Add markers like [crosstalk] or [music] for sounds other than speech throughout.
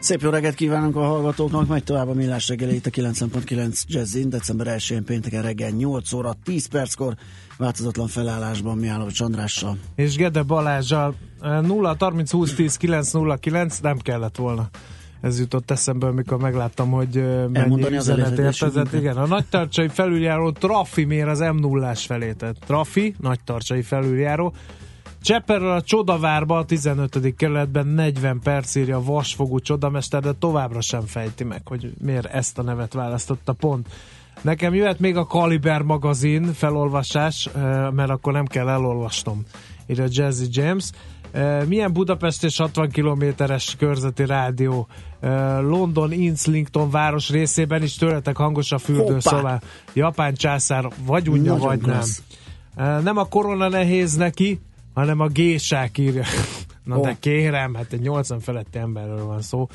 Szép jó reggelt kívánunk a hallgatóknak, megy tovább a Millás reggeli itt a 90.9 Jazzin, december 1-én pénteken reggel 8 óra 10 perckor változatlan felállásban Mihálovics Andrással. És Gede Balázsjal 0 30 20 10 9 0 9 nem kellett volna. Ez jutott eszembe, amikor megláttam, hogy mennyi Elmondani üzenet érkezett. Igen, a nagytartsai felüljáró Trafi mér az m 0 felé. Tehát Trafi, nagytartsai felüljáró. Csepperről a Csodavárba a 15. kerületben 40 perc írja a vasfogú csodamester, de továbbra sem fejti meg, hogy miért ezt a nevet választotta pont. Nekem jöhet még a Kaliber magazin felolvasás, mert akkor nem kell elolvasnom, írja Jazzy James. Milyen Budapest és 60 kilométeres körzeti rádió London Inslington város részében is tőletek hangos a fürdőszobá. Japán császár vagy unja, Nagyon vagy klassz. nem. Nem a korona nehéz neki, hanem a gésák írja. Na Ó. de kérem, hát egy 80 feletti emberről van szó.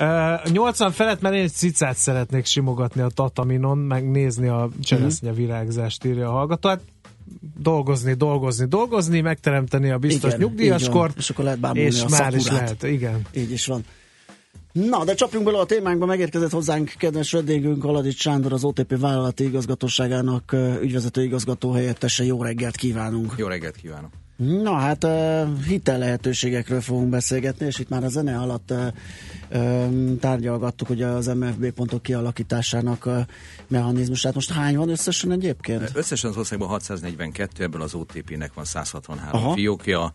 Uh, 80 felett, mert én egy cicát szeretnék simogatni a tataminon, meg nézni a cseresznye virágzást, írja a hallgató. Hát dolgozni, dolgozni, dolgozni, megteremteni a biztos Igen, nyugdíjaskort. És akkor lehet és a már is szakurát. lehet, igen. Így is van. Na, de csapjunk bele a témánkba, megérkezett hozzánk kedves vendégünk Aladics Sándor, az OTP vállalati igazgatóságának ügyvezető igazgató helyettese. Jó reggelt kívánunk! Jó reggelt kívánok! Na hát hitel lehetőségekről fogunk beszélgetni, és itt már a zene alatt tárgyalgattuk ugye az MFB pontok kialakításának uh, mechanizmusát. Most hány van összesen egyébként? Összesen az országban 642, ebből az OTP-nek van 163 Aha. fiókja,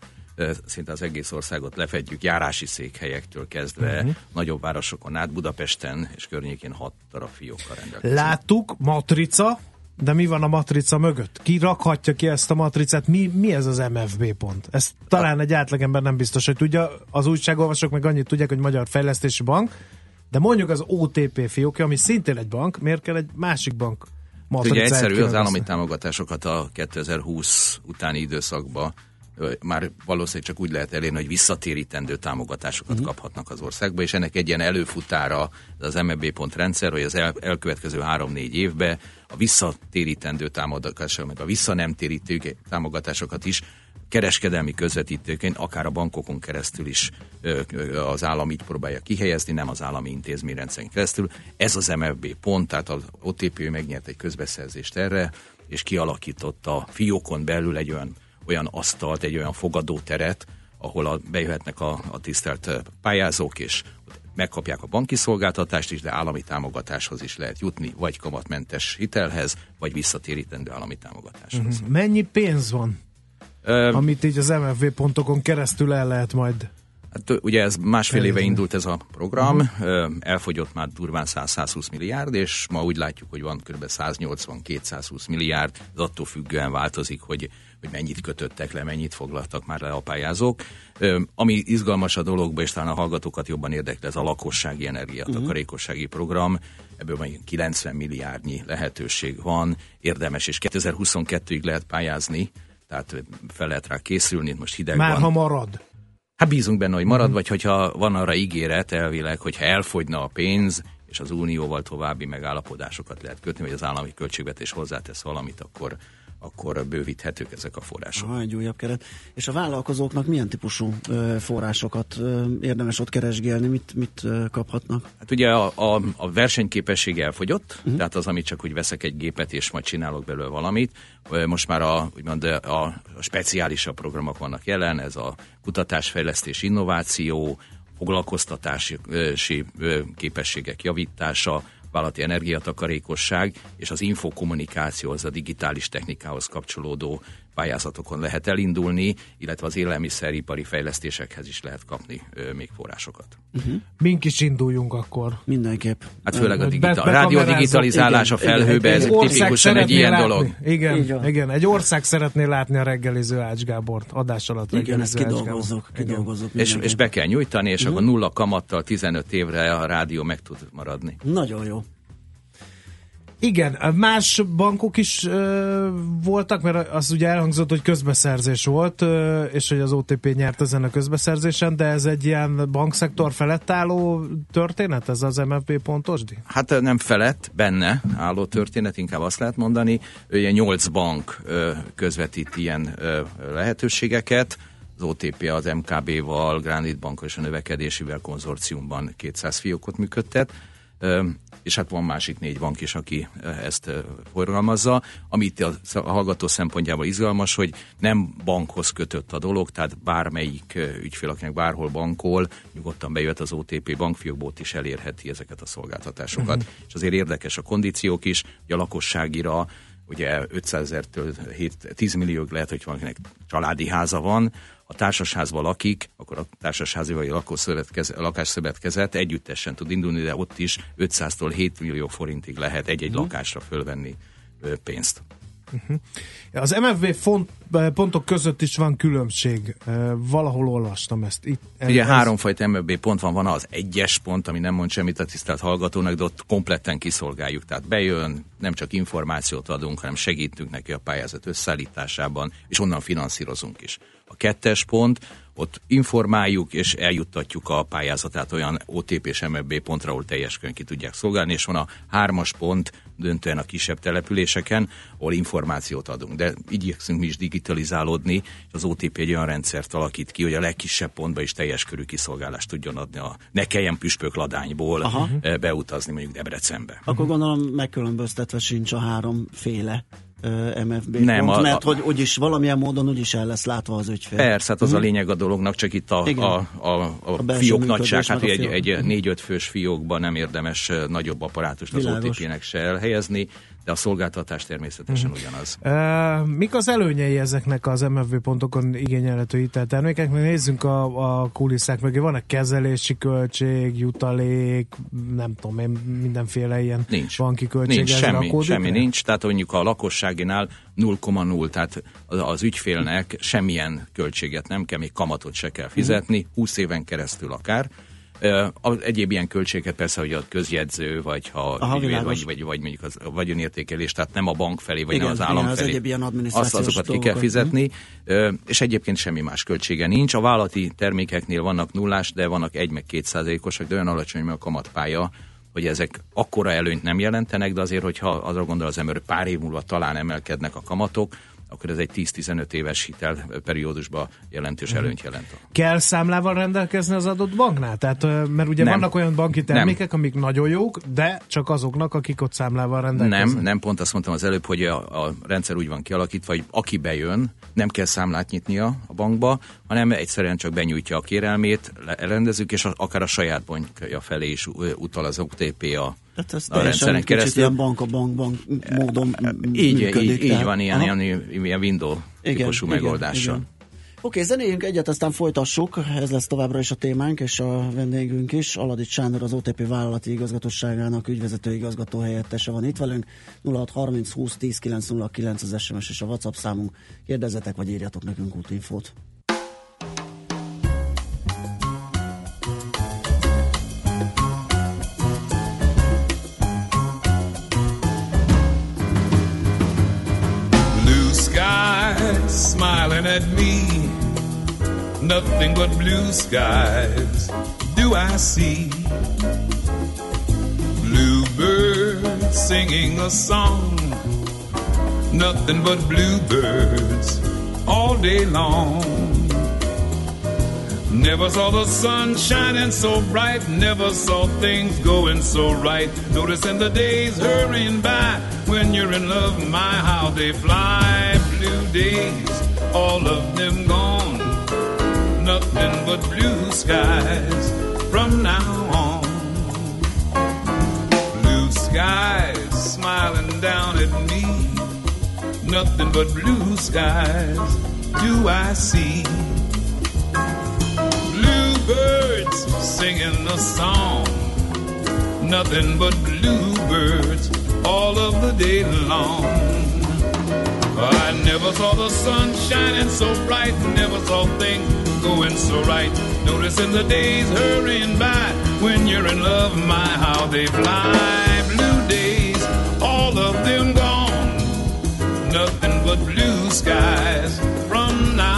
szinte az egész országot lefedjük, járási székhelyektől kezdve, uh-huh. nagyobb városokon át, Budapesten és környékén hat darab fiókkal rendelkezünk. Láttuk, matrica, de mi van a matrica mögött? Ki rakhatja ki ezt a matricát? Mi, mi ez az MFB pont? Ezt talán egy átlagember nem biztos, hogy tudja. Az újságolvasók meg annyit tudják, hogy Magyar Fejlesztési Bank, de mondjuk az OTP fiókja, ami szintén egy bank, miért kell egy másik bank matricát Ugye egyszerű, az állami támogatásokat a 2020 utáni időszakban már valószínűleg csak úgy lehet elérni, hogy visszatérítendő támogatásokat Mhm. kaphatnak az országba, és ennek egy ilyen előfutára az MB pont rendszer, hogy az el, elkövetkező három-négy évben a visszatérítendő támogatások, meg a vissza nem térítő támogatásokat is kereskedelmi közvetítőként, akár a bankokon keresztül is az állam így próbálja kihelyezni, nem az állami intézményrendszeren keresztül. Ez az MFB pont, tehát az OTP megnyert egy közbeszerzést erre, és kialakította a fiókon belül egy olyan, olyan asztalt, egy olyan fogadóteret, ahol a, bejöhetnek a, a tisztelt pályázók, és megkapják a banki szolgáltatást is, de állami támogatáshoz is lehet jutni, vagy kamatmentes hitelhez, vagy visszatérítendő állami támogatáshoz. Uh-huh. Mennyi pénz van, Ö, amit így az MFB pontokon keresztül el lehet majd Hát ugye ez másfél éve indult ez a program, uh-huh. elfogyott már durván 100-120 milliárd, és ma úgy látjuk, hogy van kb. 180-220 milliárd, ez attól függően változik, hogy, hogy mennyit kötöttek le, mennyit foglaltak már le a pályázók. Ami izgalmas a dologban, és talán a hallgatókat jobban érdekli, ez a lakossági energiatakarékossági program, ebből majd 90 milliárdnyi lehetőség van, érdemes, és 2022-ig lehet pályázni, tehát fel lehet rá készülni, most hideg már, van. ha marad. Hát bízunk benne, hogy marad, vagy hogyha van arra ígéret elvileg, hogyha elfogyna a pénz, és az unióval további megállapodásokat lehet kötni, vagy az állami költségvetés hozzátesz valamit, akkor, akkor bővíthetők ezek a források. Aha, egy újabb keret. És a vállalkozóknak milyen típusú ö, forrásokat ö, érdemes ott keresgélni, mit, mit ö, kaphatnak? Hát ugye a, a, a versenyképesség elfogyott, uh-huh. tehát az, amit csak úgy veszek egy gépet, és majd csinálok belőle valamit. Most már a, úgymond a, a speciálisabb programok vannak jelen, ez a kutatásfejlesztés, innováció, foglalkoztatási képességek javítása, vállalati energiatakarékosság és az infokommunikációhoz, a digitális technikához kapcsolódó pályázatokon lehet elindulni, illetve az élelmiszeripari fejlesztésekhez is lehet kapni ö, még forrásokat. Mink is induljunk akkor. Mindenképp. Hát főleg a, Be- digita- a rádió digitalizálás a igen, igen, felhőbe, ez egy tipikusan egy szeretné ilyen látni. dolog. Igen, igen, egy ország szeretné látni a reggeliző Ács Gábort. Adás alatt Igen, ezt reggeliző Gábor. kidolgozzuk, Igen. kidolgozzuk. És, és be kell nyújtani, és akkor nulla kamattal 15 évre a rádió meg tud maradni. Nagyon jó. Igen, más bankok is ö, voltak, mert az ugye elhangzott, hogy közbeszerzés volt, ö, és hogy az OTP nyert ezen a közbeszerzésen, de ez egy ilyen bankszektor felett álló történet, ez az MFB pontosdi? Hát nem felett, benne álló történet, inkább azt lehet mondani. Ugye nyolc bank ö, közvetít ilyen ö, lehetőségeket, az OTP az MKB-val, Granit Bank és a növekedésivel konzorciumban 200 fiókot működtet és hát van másik négy bank is, aki ezt forgalmazza. Amit a hallgató szempontjából izgalmas, hogy nem bankhoz kötött a dolog, tehát bármelyik ügyfél, akinek bárhol bankol, nyugodtan bejött az OTP bankfiókból is elérheti ezeket a szolgáltatásokat. Uh-huh. És azért érdekes a kondíciók is, hogy a lakosságira ugye 500 ezertől 10 milliók lehet, hogy valakinek családi háza van, a társasházban lakik, akkor a társasházi vagy lakásszövetkezet együttesen tud indulni, de ott is 500-tól 7 millió forintig lehet egy-egy uh-huh. lakásra fölvenni pénzt. Uh-huh. Az MFV font, pontok között is van különbség. Valahol olvastam ezt. Itt, Ugye ez... háromfajta MFB pont van, van az egyes pont, ami nem mond semmit a tisztelt hallgatónak, de ott kompletten kiszolgáljuk. Tehát bejön, nem csak információt adunk, hanem segítünk neki a pályázat összeállításában, és onnan finanszírozunk is. A kettes pont, ott informáljuk és eljuttatjuk a pályázatát olyan OTP és MFB pontra, ahol teljes ki tudják szolgálni, és van a hármas pont, döntően a kisebb településeken, ahol információt adunk. De igyekszünk mi is digitalizálódni, és az OTP egy olyan rendszert alakít ki, hogy a legkisebb pontba is teljes körű kiszolgálást tudjon adni. A, ne kelljen püspök ladányból Aha. Eh, beutazni mondjuk Debrecenbe. Akkor gondolom megkülönböztetve sincs a háromféle MFB nem, pont, a, mert hogy úgyis valamilyen módon úgyis el lesz látva az ügyfél. Persze, hát az uh-huh. a lényeg a dolognak, csak itt a, a, a, a, a fiók nagyság, hát egy, egy négy-öt fős fiókban nem érdemes nagyobb apparátust az OTP-nek se elhelyezni, de a szolgáltatás természetesen uh-huh. ugyanaz. Uh, mik az előnyei ezeknek az MFV pontokon igényelhető hiteltermékeknek? Nézzünk a, a kulisszák mögé. Van-e kezelési költség, jutalék, nem tudom én, mindenféle ilyen nincs. banki költség? Nincs, semmi, semmi nincs. Tehát mondjuk a lakosságinál 0,0, tehát az, az ügyfélnek semmilyen költséget nem kell, még kamatot se kell fizetni, 20 éven keresztül akár az egyéb ilyen költségeket persze, hogy a közjegyző, vagy ha Aha, ügyvéd, vagy, vagy, vagy mondjuk az, vagyonértékelés, tehát nem a bank felé, vagy igen, nem az állam igen, felé. Az egyéb ilyen azt, azokat ki kell fizetni, uh-huh. és egyébként semmi más költsége nincs. A vállalati termékeknél vannak nullás, de vannak 1 meg 2 százalékosak, de olyan alacsony, mert a kamatpálya, hogy ezek akkora előnyt nem jelentenek, de azért, hogyha azra gondol az ember, hogy pár év múlva talán emelkednek a kamatok, akkor ez egy 10-15 éves hitelperiódusban jelentős uh-huh. előnyt jelent. Kell számlával rendelkezni az adott banknál? Tehát, mert ugye nem. vannak olyan banki termékek, nem. amik nagyon jók, de csak azoknak, akik ott számlával rendelkeznek. Nem, nem, pont azt mondtam az előbb, hogy a, a rendszer úgy van kialakítva, hogy aki bejön, nem kell számlát nyitnia a bankba, hanem egyszerűen csak benyújtja a kérelmét, rendezzük, és akár a saját bankja felé is utal az OTP a tehát ez a rendszeren keresztül. ilyen bank a bank, bank módon így, működik. Így, így van, ilyen, ilyen, ilyen window igen, típusú igen, megoldással. Igen. Oké, okay, zenéljünk egyet, aztán folytassuk. Ez lesz továbbra is a témánk, és a vendégünk is. Aladics Sándor, az OTP vállalati igazgatóságának ügyvezető igazgató helyettese van itt velünk. 0630 20 10 909 az SMS és a WhatsApp számunk. Kérdezzetek, vagy írjatok nekünk útinfót. At me. Nothing but blue skies do I see. Bluebirds singing a song. Nothing but bluebirds all day long. Never saw the sun shining so bright, never saw things going so right. Noticing the days hurrying by when you're in love, my how they fly. Blue days all of them gone. Nothing but blue skies from now on. Blue skies smiling down at me. Nothing but blue skies do I see. Bluebirds singing a song. Nothing but bluebirds all of the day long never saw the sun shining so bright, never saw things going so right. Noticing the days hurrying by, when you're in love, my how they fly. Blue days, all of them gone, nothing but blue skies from now.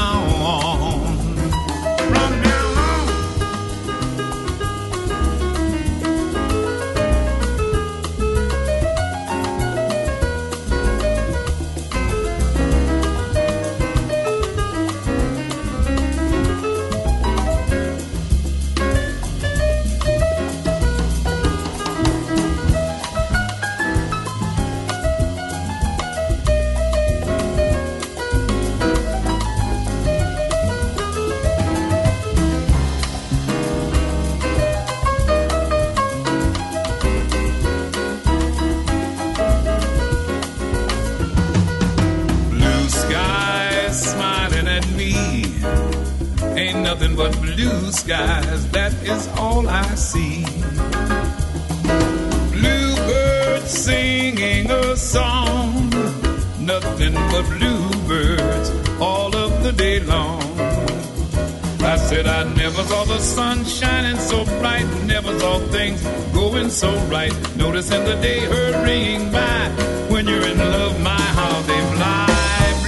Going so right. Noticing the day hurrying by, when you're in love, my how they fly.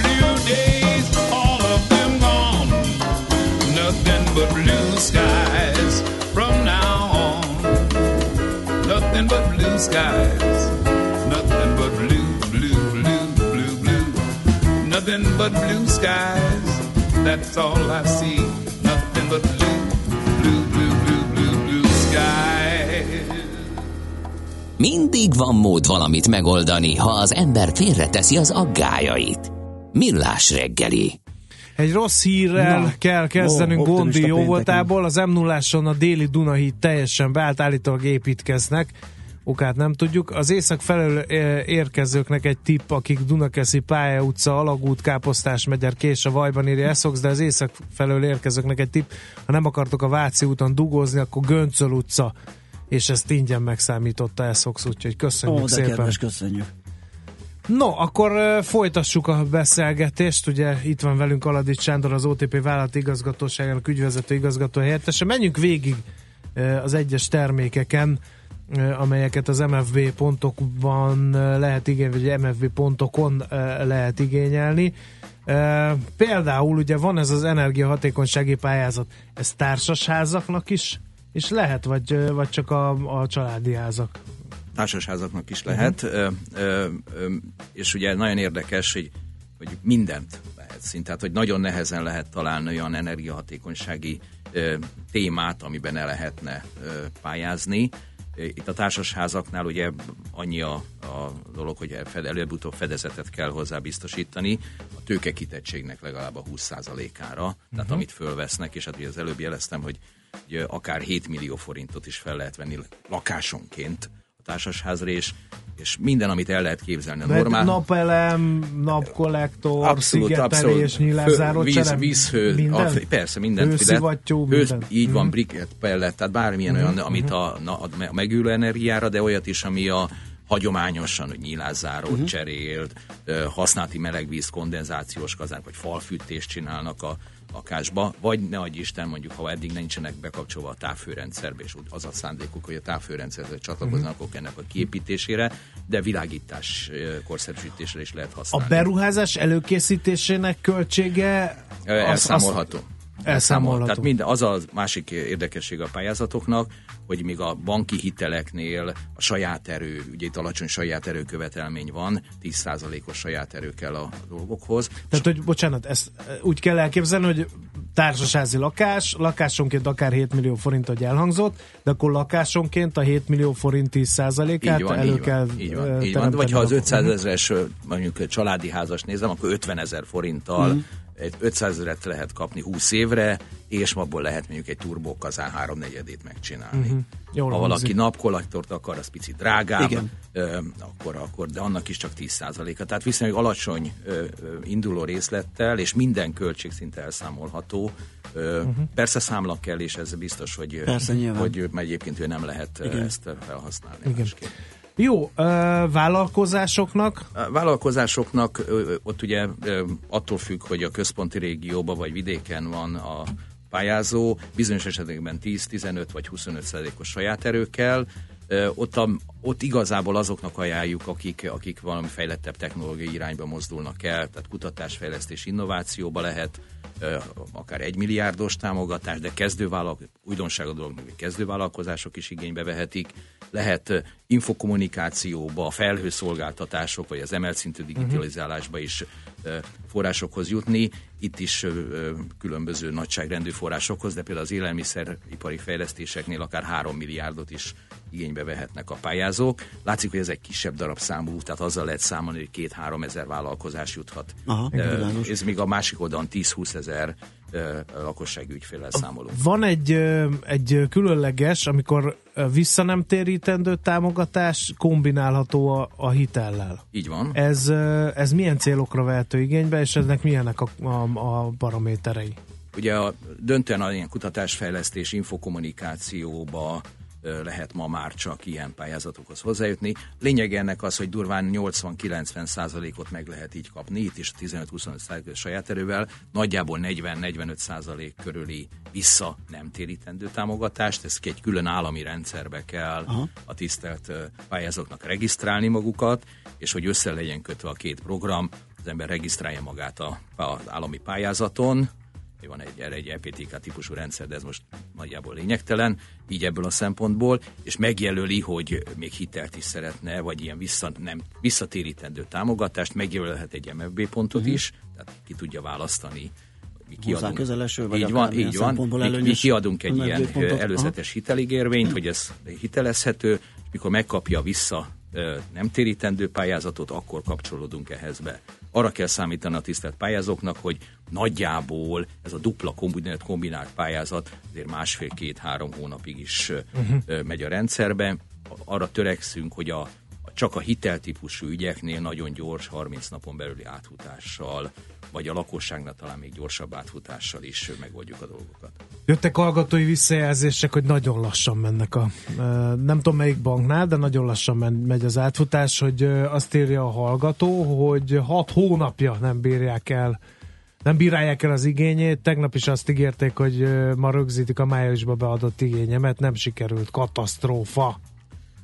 Blue days, all of them gone, nothing but blue skies from now on. Nothing but blue skies, nothing but blue, blue, blue, blue, blue. Nothing but blue skies, that's all I see. Mindig van mód valamit megoldani, ha az ember félreteszi az aggájait. Millás reggeli. Egy rossz hírrel Na. kell kezdenünk Ó, Gondi jó voltából. Az m 0 a déli Dunahíd teljesen beállt, állítólag építkeznek. Okát nem tudjuk. Az észak felől érkezőknek egy tipp, akik Dunakeszi Pálya utca, Alagút, Káposztás megyer, Kés a Vajban írja Eszox, de az észak felől érkezőknek egy tipp, ha nem akartok a Váci úton dugozni, akkor Göncöl utca, és ezt ingyen megszámította Eszox, úgyhogy köszönjük Ó, de szépen. kedves, köszönjük. No, akkor folytassuk a beszélgetést. Ugye itt van velünk Aladics Sándor, az OTP vállalati igazgatóságának ügyvezető igazgató helyettese. Menjünk végig az egyes termékeken, amelyeket az MFB pontokban lehet igényelni, vagy MFB pontokon lehet igényelni. Például ugye van ez az energiahatékonysági pályázat, ez társasházaknak is, is lehet, vagy, vagy csak a, a családi házak? társasházaknak is lehet, ö, ö, ö, és ugye nagyon érdekes, hogy, hogy mindent lehet szint, tehát hogy nagyon nehezen lehet találni olyan energiahatékonysági ö, témát, amiben ne lehetne ö, pályázni. Itt a társasházaknál ugye annyi a, a dolog, hogy előbb-utóbb fedezetet kell hozzá biztosítani, a tőkekitettségnek legalább a 20%-ára, uh-huh. tehát amit fölvesznek, és hát ugye az előbb jeleztem, hogy ugye akár 7 millió forintot is fel lehet venni lakásonként a társasházra, és, és minden, amit el lehet képzelni. A Normál... Napelem, napkollektor, Abszolút, szigetelés, abszolút. nyílászáró, Víz, vízhő, minden? a, persze, minden. Hőszivattyú, Hős, minden. így van, Mhm. briket, pellet, tehát bármilyen Mhm, olyan, amit a, na, a megülő energiára, de olyat is, ami a hagyományosan, hogy nyílászárót Mhm. cserélt, használati melegvíz kondenzációs kazán, vagy falfűtést csinálnak a lakásba, vagy ne adj Isten, mondjuk, ha eddig nincsenek bekapcsolva a távfőrendszerbe, és az a szándékuk, hogy a távfőrendszerhez csatlakoznak, Mhm. akkor ennek a kiépítésére, de világítás korszerűsítésre is lehet A használni. beruházás előkészítésének költsége Elszámolható. Elszámolható. Tehát minden, az a másik érdekesség a pályázatoknak, hogy még a banki hiteleknél a saját erő, ugye itt alacsony saját erő követelmény van, 10%-os saját erő kell a dolgokhoz. Tehát, hogy bocsánat, ezt e, úgy kell elképzelni, hogy társasházi lakás, lakásonként akár 7 millió forint, hogy elhangzott, de akkor lakásonként a 7 millió forint 10%-át Így van, elő így kell van, így van, ö, így van. Vagy ha az a- 500 ezeres mondjuk családi házas nézem, akkor 50 ezer forinttal Mhm. Egy 500 ezeret lehet kapni 20 évre, és abból lehet mondjuk egy turbókazán háromnegyedét megcsinálni. Mhm. Jól ha hangzik. valaki napkollektort akar, az picit drágább, Igen. ö, akkor, akkor, de annak is csak 10%-a. Tehát viszonylag alacsony ö, induló részlettel, és minden költség szinte elszámolható. Ö, Persze számla kell, és ez biztos, hogy. Persze, nyilván. hogy egyébként ő nem lehet Igen. ezt felhasználni. Igen. másképp. Jó, vállalkozásoknak vállalkozásoknak ott ugye attól függ, hogy a központi régióban vagy vidéken van a pályázó, bizonyos esetekben 10, 15 vagy 25 százalékos saját erőkkel. Ott a, ott igazából azoknak ajánljuk, akik, akik valami fejlettebb technológiai irányba mozdulnak el, tehát kutatásfejlesztés, innovációba lehet, akár egy milliárdos támogatás, de kezdővállalkozások, újdonság a dolog, hogy kezdővállalkozások is igénybe vehetik, lehet infokommunikációba, felhőszolgáltatások, vagy az emelt szintű digitalizálásba is forrásokhoz jutni. Itt is különböző nagyságrendű forrásokhoz, de például az élelmiszeripari fejlesztéseknél akár 3 milliárdot is igénybe vehetnek a pályázók. Látszik, hogy ez egy kisebb darabszámú, tehát azzal lehet számolni, hogy két-három ezer vállalkozás juthat. Aha, ez még a másik oldalon 10-20 ezer lakossági ügyféllel számolunk. Van egy, egy különleges, amikor vissza nem térítendő támogatás kombinálható a, a hitellel. Így van. Ez, ez milyen célokra vehető igénybe, és eznek milyenek a, a, a paraméterei? Ugye a, döntően a ilyen kutatásfejlesztés, infokommunikációba, lehet ma már csak ilyen pályázatokhoz hozzájutni. Lényeg ennek az, hogy durván 80-90 százalékot meg lehet így kapni, itt is 15-25 saját erővel, nagyjából 40-45 százalék körüli vissza nem térítendő támogatást, ezt egy külön állami rendszerbe kell Aha. a tisztelt pályázóknak regisztrálni magukat, és hogy össze legyen kötve a két program, az ember regisztrálja magát a, az állami pályázaton, van egy, erre egy EPTK típusú rendszer, de ez most nagyjából lényegtelen, így ebből a szempontból, és megjelöli, hogy még hitelt is szeretne, vagy ilyen vissza, nem, visszatérítendő támogatást, megjelölhet egy MFB pontot uh-huh. is, tehát ki tudja választani mi kiadunk, közeleső, vagy így van, így van. Mi, mi kiadunk egy ilyen pontot. előzetes Aha. hiteligérvényt, hogy ez hitelezhető, és mikor megkapja vissza nem térítendő pályázatot, akkor kapcsolódunk ehhez be. Arra kell számítani a tisztelt pályázóknak, hogy nagyjából ez a dupla kombinált, kombinált pályázat azért másfél-két-három hónapig is uh-huh. megy a rendszerbe. Arra törekszünk, hogy a, csak a hiteltípusú ügyeknél nagyon gyors, 30 napon belüli átfutással vagy a lakosságnak talán még gyorsabb átfutással is megoldjuk a dolgokat. Jöttek hallgatói visszajelzések, hogy nagyon lassan mennek a, nem tudom melyik banknál, de nagyon lassan megy az átfutás, hogy azt írja a hallgató, hogy hat hónapja nem bírják el nem bírálják el az igényét. Tegnap is azt ígérték, hogy ma rögzítik a májusba beadott igényemet, nem sikerült. Katasztrófa.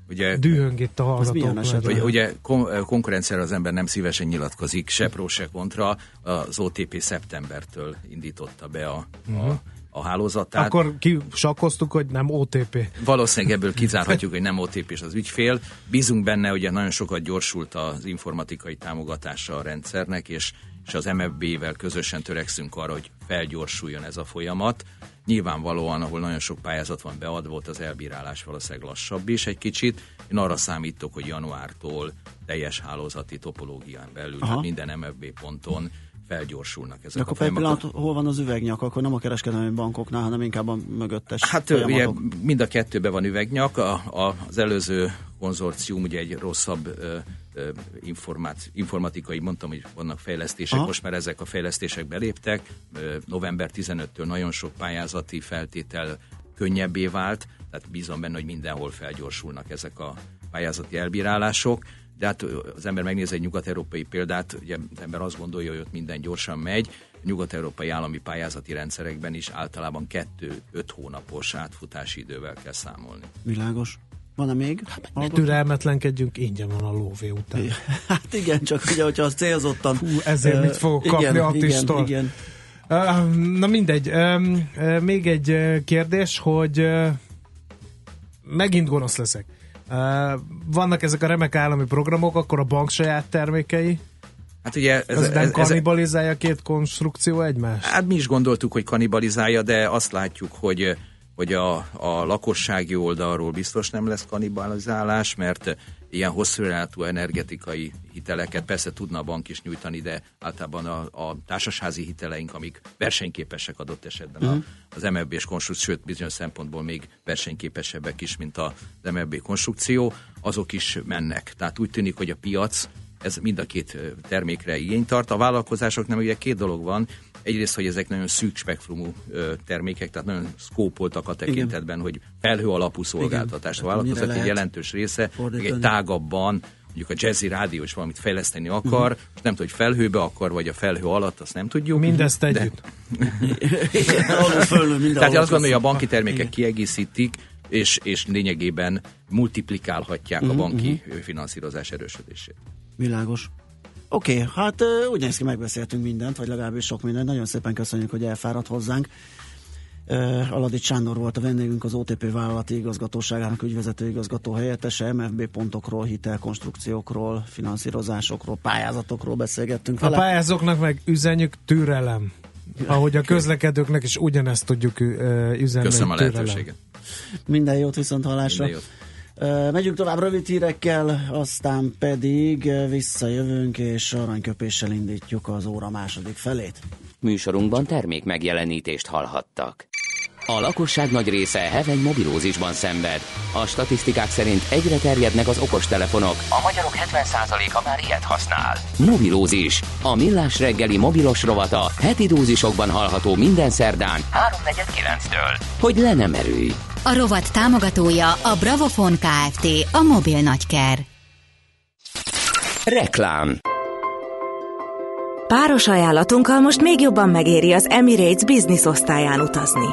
Ugye, Dühöng itt a hallgatók. Ugye, ugye kon- konkurenciára az ember nem szívesen nyilatkozik, se pro, se kontra. Az OTP szeptembertől indította be a, uh-huh. a mhm. a hálózatát. Akkor kisakkoztuk, hogy nem OTP. Valószínűleg ebből kizárhatjuk, hogy nem OTP és az ügyfél. Bízunk benne, hogy nagyon sokat gyorsult az informatikai támogatása a rendszernek, és, és az MFB-vel közösen törekszünk arra, hogy felgyorsuljon ez a folyamat. Nyilvánvalóan, ahol nagyon sok pályázat van beadva, volt az elbírálás valószínűleg lassabb is egy kicsit. Én arra számítok, hogy januártól teljes hálózati topológián belül, Aha. minden MFB ponton felgyorsulnak ezek De akkor a pillanat, hol van az üvegnyak? Akkor nem a kereskedelmi bankoknál, hanem inkább a mögöttes Hát ugye mind a kettőben van üvegnyak. A, a, az előző konzorcium ugye egy rosszabb informát, informatikai, mondtam, hogy vannak fejlesztések, Aha. most már ezek a fejlesztések beléptek. November 15-től nagyon sok pályázati feltétel könnyebbé vált, tehát bízom benne, hogy mindenhol felgyorsulnak ezek a pályázati elbírálások de hát az ember megnéz egy nyugat-európai példát, ugye az ember azt gondolja, hogy ott minden gyorsan megy, nyugat-európai állami pályázati rendszerekben is általában 2-5 hónapos átfutási idővel kell számolni. Világos. Van-e még? Hát, türelmetlenkedjünk, ingyen van a lóvé után. [laughs] Hát igen, csak ugye, hogyha az célzottan... Hú, ezért uh, mit fogok kapni igen, Attistól? Igen, igen. Uh, na mindegy. Uh, uh, még egy kérdés, hogy uh, megint gonosz leszek. Uh, vannak ezek a remek állami programok, akkor a bank saját termékei. Hát ugye ez, ez nem ez, kanibalizálja ez, két konstrukció egymást? Hát mi is gondoltuk, hogy kanibalizálja, de azt látjuk, hogy hogy a, a lakossági oldalról biztos nem lesz kanibalizálás, mert ilyen hosszú energetikai hiteleket persze tudna a bank is nyújtani, de általában a, a társasházi hiteleink, amik versenyképesek adott esetben uh-huh. az MFB-s konstrukció, sőt bizonyos szempontból még versenyképesebbek is, mint az MFB konstrukció, azok is mennek. Tehát úgy tűnik, hogy a piac ez mind a két termékre igényt tart. A vállalkozásoknál ugye két dolog van. Egyrészt, hogy ezek nagyon szűk spektrumú termékek, tehát nagyon szkópoltak a tekintetben, Igen. hogy felhő alapú szolgáltatást. A vállalkozók egy jelentős része, egy tágabban mondjuk a jazzy rádió is valamit fejleszteni akar, uh-huh. és nem tudom, hogy felhőbe akar, vagy a felhő alatt, azt nem tudjuk. Mindezt együtt. De... Tehát azt gondolom, hogy a banki termékek Igen. kiegészítik és, és lényegében multiplikálhatják Mhm, uh-huh, a banki uh-huh. finanszírozás erősödését. Világos. Oké, okay, hát úgy néz ki, megbeszéltünk mindent, vagy legalábbis sok mindent. Nagyon szépen köszönjük, hogy elfáradt hozzánk. Aladics Sándor volt a vendégünk, az OTP vállalati igazgatóságának ügyvezető igazgató helyettese, MFB pontokról, hitelkonstrukciókról, finanszírozásokról, pályázatokról beszélgettünk A vele. pályázóknak meg üzenjük türelem. Ahogy a közlekedőknek is ugyanezt tudjuk üzenni. Köszönöm a türelem. lehetőséget. Minden jót viszont hallásra. Minden jót. Megyünk tovább rövid hírekkel, aztán pedig visszajövünk, és aranyköpéssel indítjuk az óra második felét. Műsorunkban termék megjelenítést hallhattak. A lakosság nagy része heveny mobilózisban szenved. A statisztikák szerint egyre terjednek az okostelefonok. A magyarok 70%-a már ilyet használ. Mobilózis. A millás reggeli mobilos rovata heti dózisokban hallható minden szerdán 3.49-től. Hogy le nem erőj. A rovat támogatója a Bravofon Kft. A mobil nagyker. Reklám. Páros ajánlatunkkal most még jobban megéri az Emirates Business osztályán utazni.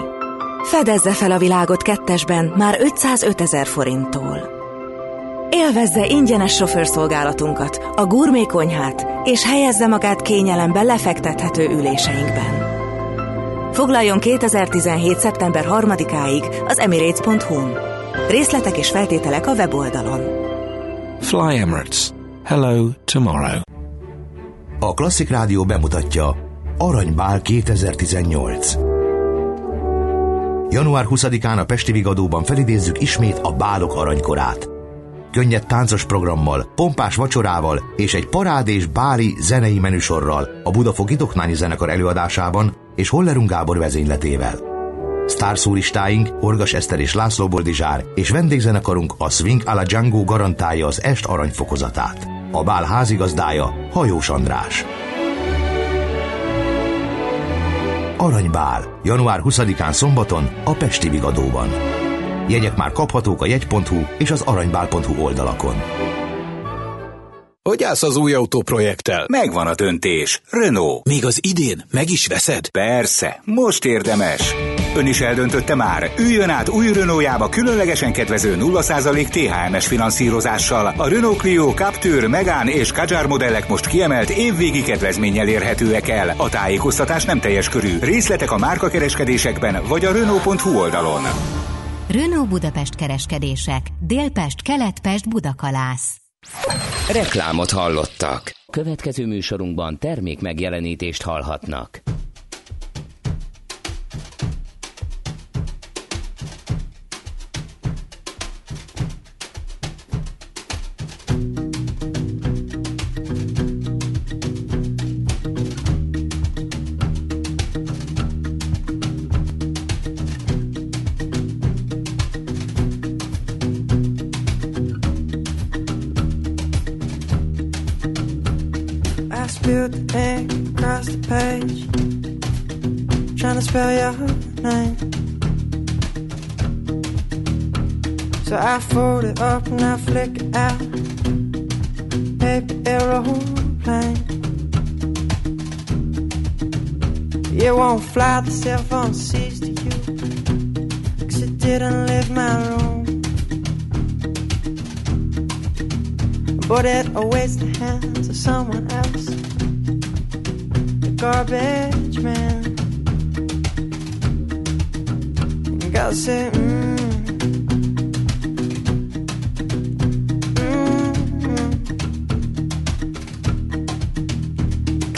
Fedezze fel a világot kettesben már 505 ezer forinttól. Élvezze ingyenes sofőrszolgálatunkat, a gurmé konyhát, és helyezze magát kényelembe lefektethető üléseinkben. Foglaljon 2017. szeptember 3-áig az emirates.hu-n. Részletek és feltételek a weboldalon. Fly Emirates. Hello tomorrow. A Klasszik Rádió bemutatja Aranybál 2018. Január 20-án a Pesti Vigadóban felidézzük ismét a bálok aranykorát. Könnyed táncos programmal, pompás vacsorával és egy parádés báli zenei menüsorral a Budafok Idoknányi Zenekar előadásában és Hollerung Gábor vezényletével. Sztárszúristáink Orgas Eszter és László Boldizsár és vendégzenekarunk a Swing a la Django garantálja az est aranyfokozatát. A bál házigazdája Hajós András. Aranybál, január 20-án szombaton a Pesti Vigadóban. Jegyek már kaphatók a jegy.hu és az aranybál.hu oldalakon. Hogy állsz az új autóprojekttel? Megvan a döntés. Renault. Még az idén meg is veszed? Persze, most érdemes. Ön is eldöntötte már. Üljön át új Renaultjába különlegesen kedvező 0% THMS finanszírozással. A Renault Clio, Captur, Megane és Kadjar modellek most kiemelt évvégi kedvezménnyel érhetőek el. A tájékoztatás nem teljes körű. Részletek a márkakereskedésekben vagy a Renault.hu oldalon. Renault Budapest kereskedések. Délpest, Keletpest, Budakalász. Reklámot hallottak. Következő műsorunkban termék megjelenítést hallhatnak. It up I flick it out. Paper aeroplane. You won't fly, the cell phone sees to you. Cause it didn't leave my room. But it awaits the hands of someone else. The garbage man. You gotta say, mm.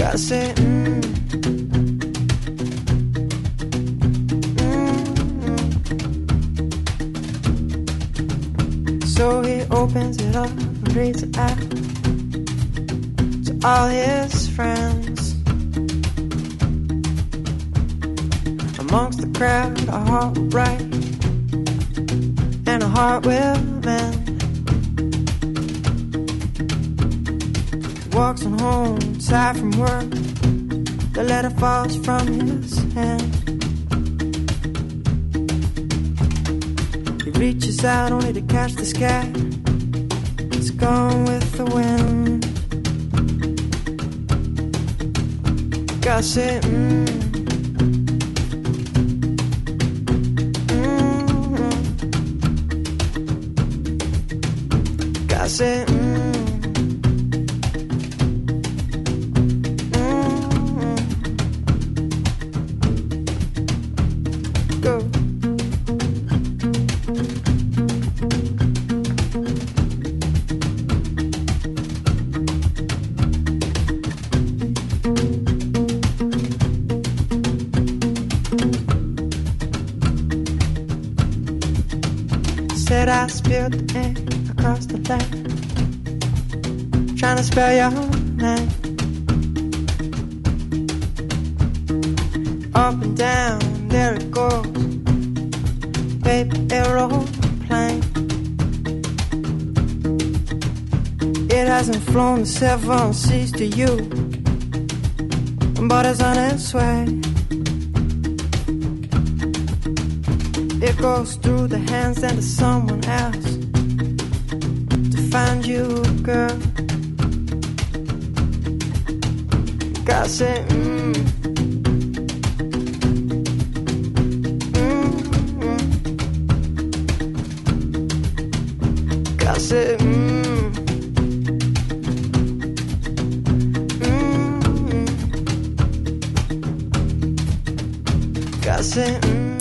Gotta say, mm. Mm-hmm. So he opens it up and reads it out to all his friends. Amongst the crowd, a heart will bright and a heart will mend. Walks on home, tired from work. The letter falls from his hand. He reaches out only to catch the sky. It's gone with the wind. Say, mm. The seven seas to you, but it's on its way. It goes through the hands and to someone else to find you, girl. Say, mm. Mm, say, mm.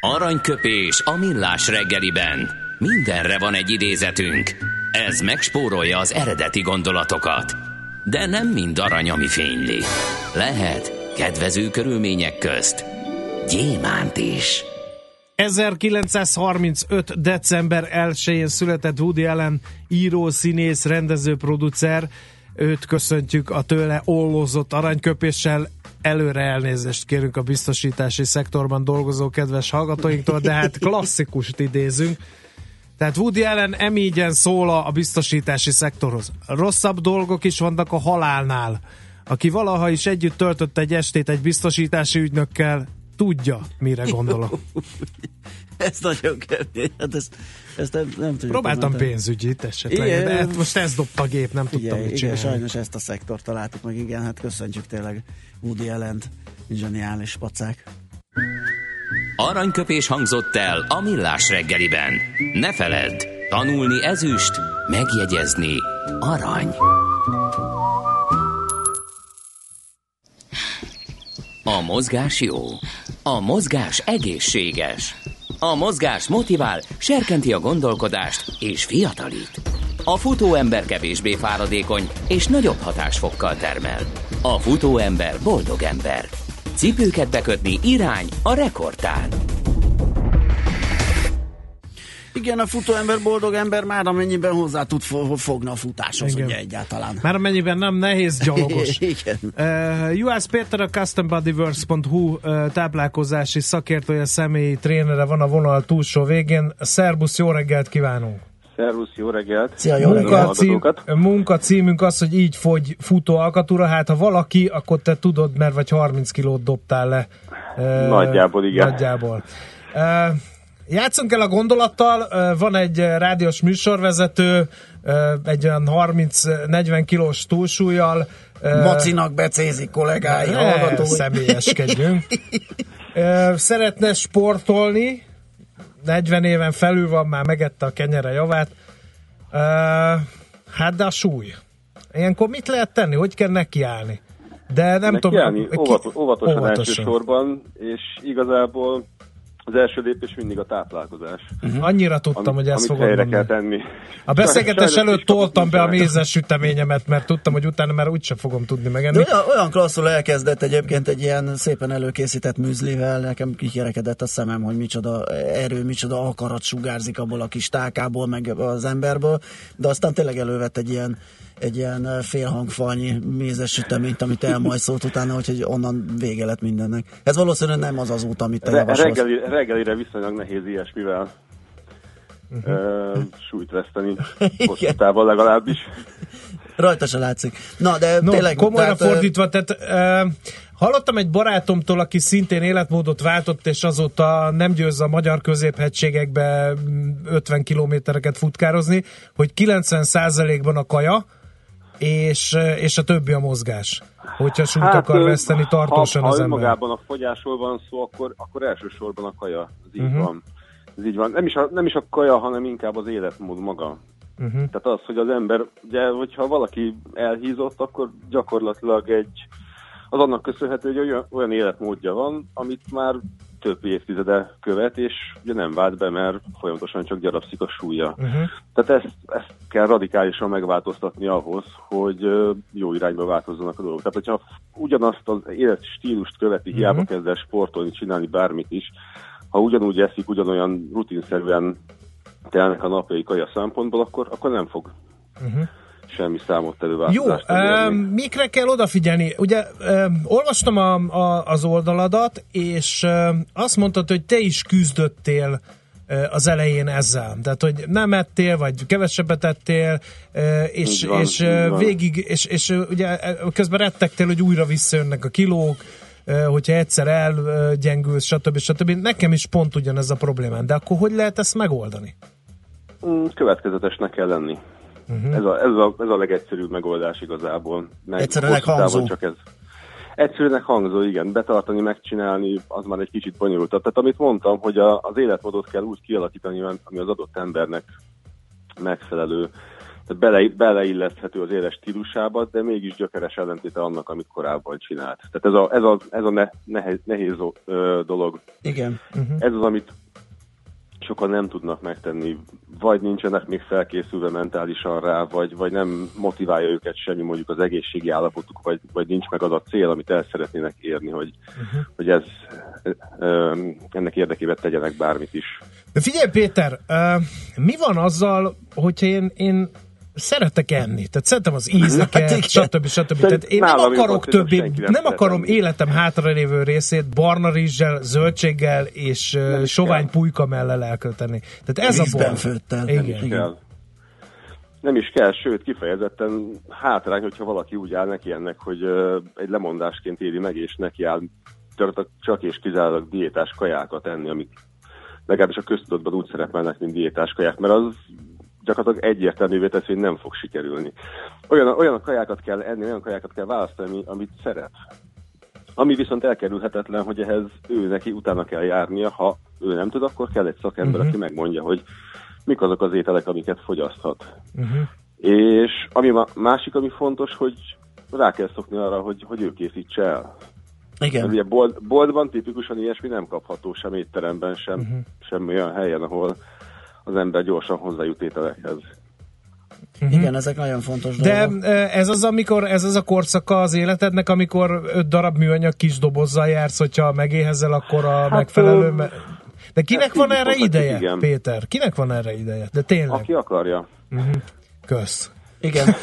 Aranyköpés a millás reggeliben. Mindenre van egy idézetünk. Ez megspórolja az eredeti gondolatokat. De nem mind arany, ami fényli. Lehet kedvező körülmények közt gyémánt is. 1935. december 1-én született Woody Allen író, színész, rendező, producer. Őt köszöntjük a tőle ollózott aranyköpéssel. Előre elnézést kérünk a biztosítási szektorban dolgozó kedves hallgatóinktól, de hát [laughs] klasszikust idézünk. Tehát Woody Allen emígyen szól a biztosítási szektorhoz. Rosszabb dolgok is vannak a halálnál. Aki valaha is együtt töltött egy estét egy biztosítási ügynökkel, tudja, mire gondolok. [laughs] ez nagyon kemény. Hát ezt, ezt nem, nem tudjuk. Próbáltam mondani. pénzügyit esetleg, Igen. de hát most ez dobta a gép, nem tudtam Igen, mit igen, csinálni. sajnos ezt a szektort találtuk meg, igen, hát köszöntjük tényleg Woody Allen-t, zseniális pacák. Aranyköpés hangzott el a millás reggeliben. Ne feledd, tanulni ezüst, megjegyezni arany. A mozgás jó. A mozgás egészséges. A mozgás motivál, serkenti a gondolkodást és fiatalít. A futóember kevésbé fáradékony és nagyobb hatásfokkal termel. A futóember boldog ember. Cipőket bekötni irány a rekordtán. Igen, a futóember boldog ember már amennyiben hozzá tud fo- fogni a futáshoz, Igen. ugye egyáltalán. Már amennyiben nem nehéz gyalogos. [laughs] Igen. Uh, Juhász Péter a custombodyworks.hu uh, táplálkozási szakértője, személyi trénere van a vonal túlsó végén. Szerbusz, jó reggelt kívánunk! Szervusz, jó reggelt! Szia, jó Munka, reggelt! cím, munka címünk az, hogy így fogy futó alkatúra. Hát ha valaki, akkor te tudod, mert vagy 30 kilót dobtál le. Nagyjából, igen. Nagyjából. Játszunk el a gondolattal, van egy rádiós műsorvezető, egy olyan 30-40 kilós túlsúlyjal. Macinak becézik kollégái, hallgatói. személyeskedjünk. [laughs] Szeretne sportolni, 40 éven felül van, már megette a kenyere javát. Ö, Hát de a súly. Ilyenkor mit lehet tenni? Hogy kell nekiállni? De nem tudom... Nekiállni ki- óvatos, óvatosan, óvatosan. elsősorban, és igazából az első lépés mindig a táplálkozás. Uh-huh. Annyira tudtam, Am- hogy ezt fogod helyre mondani. kell tenni. A beszélgetés előtt toltam be a mézes süteményemet, mert tudtam, hogy utána már úgysem fogom tudni De megenni. olyan, olyan klasszul elkezdett egyébként egy ilyen szépen előkészített műzlivel, nekem kikerekedett a szemem, hogy micsoda erő, micsoda akarat sugárzik abból a kis tálkából, meg az emberből, de aztán tényleg elővett egy ilyen egy ilyen eh, félhangfalnyi mézes süteményt, amit elmajszolt utána, úgyhogy onnan vége lett mindennek. Ez valószínűleg nem az az út, amit te Re- javasolsz. reggeli, reggelire viszonylag nehéz ilyesmivel uh-huh. súlyt veszteni, [laughs] távon legalábbis. Rajta se látszik. Na, de No, tényleg... komolyra tehát, eh, fordítva, tehát uh, hallottam egy barátomtól, aki szintén életmódot váltott, és azóta nem győz a magyar középhegységekbe mm, 50 kilométereket futkározni, hogy 90%-ban a kaja, és, és a többi a mozgás. Hogyha súlyt hát, akar veszteni tartósan ha, az ha ember. önmagában a fogyásról van szó, akkor, akkor elsősorban a kaja. Ez így Mhm. van. Ez így van. Nem is, a, nem is a kaja, hanem inkább az életmód maga. Uh-huh. Tehát az, hogy az ember, ugye, hogyha valaki elhízott, akkor gyakorlatilag egy, az annak köszönhető, hogy olyan, olyan életmódja van, amit már több évtizede követ, és ugye nem vált be, mert folyamatosan csak gyarapszik a súlya. Uh-huh. Tehát ezt, ezt kell radikálisan megváltoztatni ahhoz, hogy jó irányba változzanak a dolgok. Tehát, hogyha ugyanazt az életstílust követi, hiába Mhm. kezd el sportolni, csinálni bármit is, ha ugyanúgy eszik, ugyanolyan rutinszerűen telnek a napjai kaja szempontból, akkor, akkor nem fog Uh-huh. Semmi számottevő Jó, változást um, elérni. mikre kell odafigyelni? Ugye olvastam a, a, az oldaladat, és azt mondtad, hogy te is küzdöttél uh, az elején ezzel. Tehát, hogy nem ettél, vagy kevesebbet ettél, uh, és, Így van, és így van. végig, és, és ugye közben rettegtél, hogy újra visszajönnek a kilók, hogyha egyszer elgyengülsz, stb. stb. Nekem is pont ugyanez a problémám. De akkor hogy lehet ezt megoldani? Mm, Következetesnek kell lenni. Uh-huh. Ez, a, ez, a, ez a legegyszerűbb megoldás igazából. Meg Egyszerűnek hangzó. Csak ez. Egyszerűnek hangzó, igen. Betartani, megcsinálni, az már egy kicsit bonyolultabb. Tehát amit mondtam, hogy a, az életmódot kell úgy kialakítani, ami az adott embernek megfelelő. Tehát bele, beleilleszthető az éles stílusába, de mégis gyökeres ellentéte annak, amit korábban csinált. Tehát ez a, ez a, ez a ne, nehéz, nehéz ö, dolog. Igen. Uh-huh. Ez az, amit sokan nem tudnak megtenni, vagy nincsenek még felkészülve mentálisan rá, vagy, vagy nem motiválja őket semmi mondjuk az egészségi állapotuk, vagy, vagy nincs meg az a cél, amit el szeretnének érni, hogy, uh-huh. hogy ez ennek érdekében tegyenek bármit is. De figyelj Péter, mi van azzal, hogyha én, én szeretek enni, tehát szeretem az ízeket, Hát igen. stb. stb. Tehát én nem akarok többé, senki nem nem akarom életem hátralévő részét barna rizssel, zöldséggel és is sovány kell. pulyka mellel elkölteni. Tehát ez a Vízben baj. főttel. Igen. Igen. Kell. Nem is kell, sőt, kifejezetten hátrány, hogyha valaki úgy áll neki ennek, hogy egy lemondásként éri meg, és neki áll csak és kizárólag diétás kajákat enni, amik legalábbis a köztudatban úgy szerepelnek, mint diétás kaják, mert az gyakorlatilag egyértelművé teszi, hogy nem fog sikerülni. Olyan, olyan kajákat kell enni, olyan kajákat kell választani, ami- amit szeret. Ami viszont elkerülhetetlen, hogy ehhez ő neki utána kell járnia, ha ő nem tud, akkor kell egy szakember, uh-huh. aki megmondja, hogy mik azok az ételek, amiket fogyaszthat. Uh-huh. És ami másik, ami fontos, hogy rá kell szokni arra, hogy, hogy ő készítse el. Igen. ugye bolt, boltban tipikusan ilyesmi nem kapható, sem étteremben, sem, Mhm. uh-huh. sem olyan helyen, ahol az ember gyorsan hozzájut ételekhez. Igen, ezek nagyon fontos De dolgok. ez az, amikor, ez az a korszaka az életednek, amikor öt darab műanyag kis dobozzal jársz, hogyha megéhezel, akkor a megfelelő... ö, Me- de kinek ezt van erre ideje, igen. Péter? Kinek van erre ideje? De tényleg. Aki akarja. Kösz. Igen.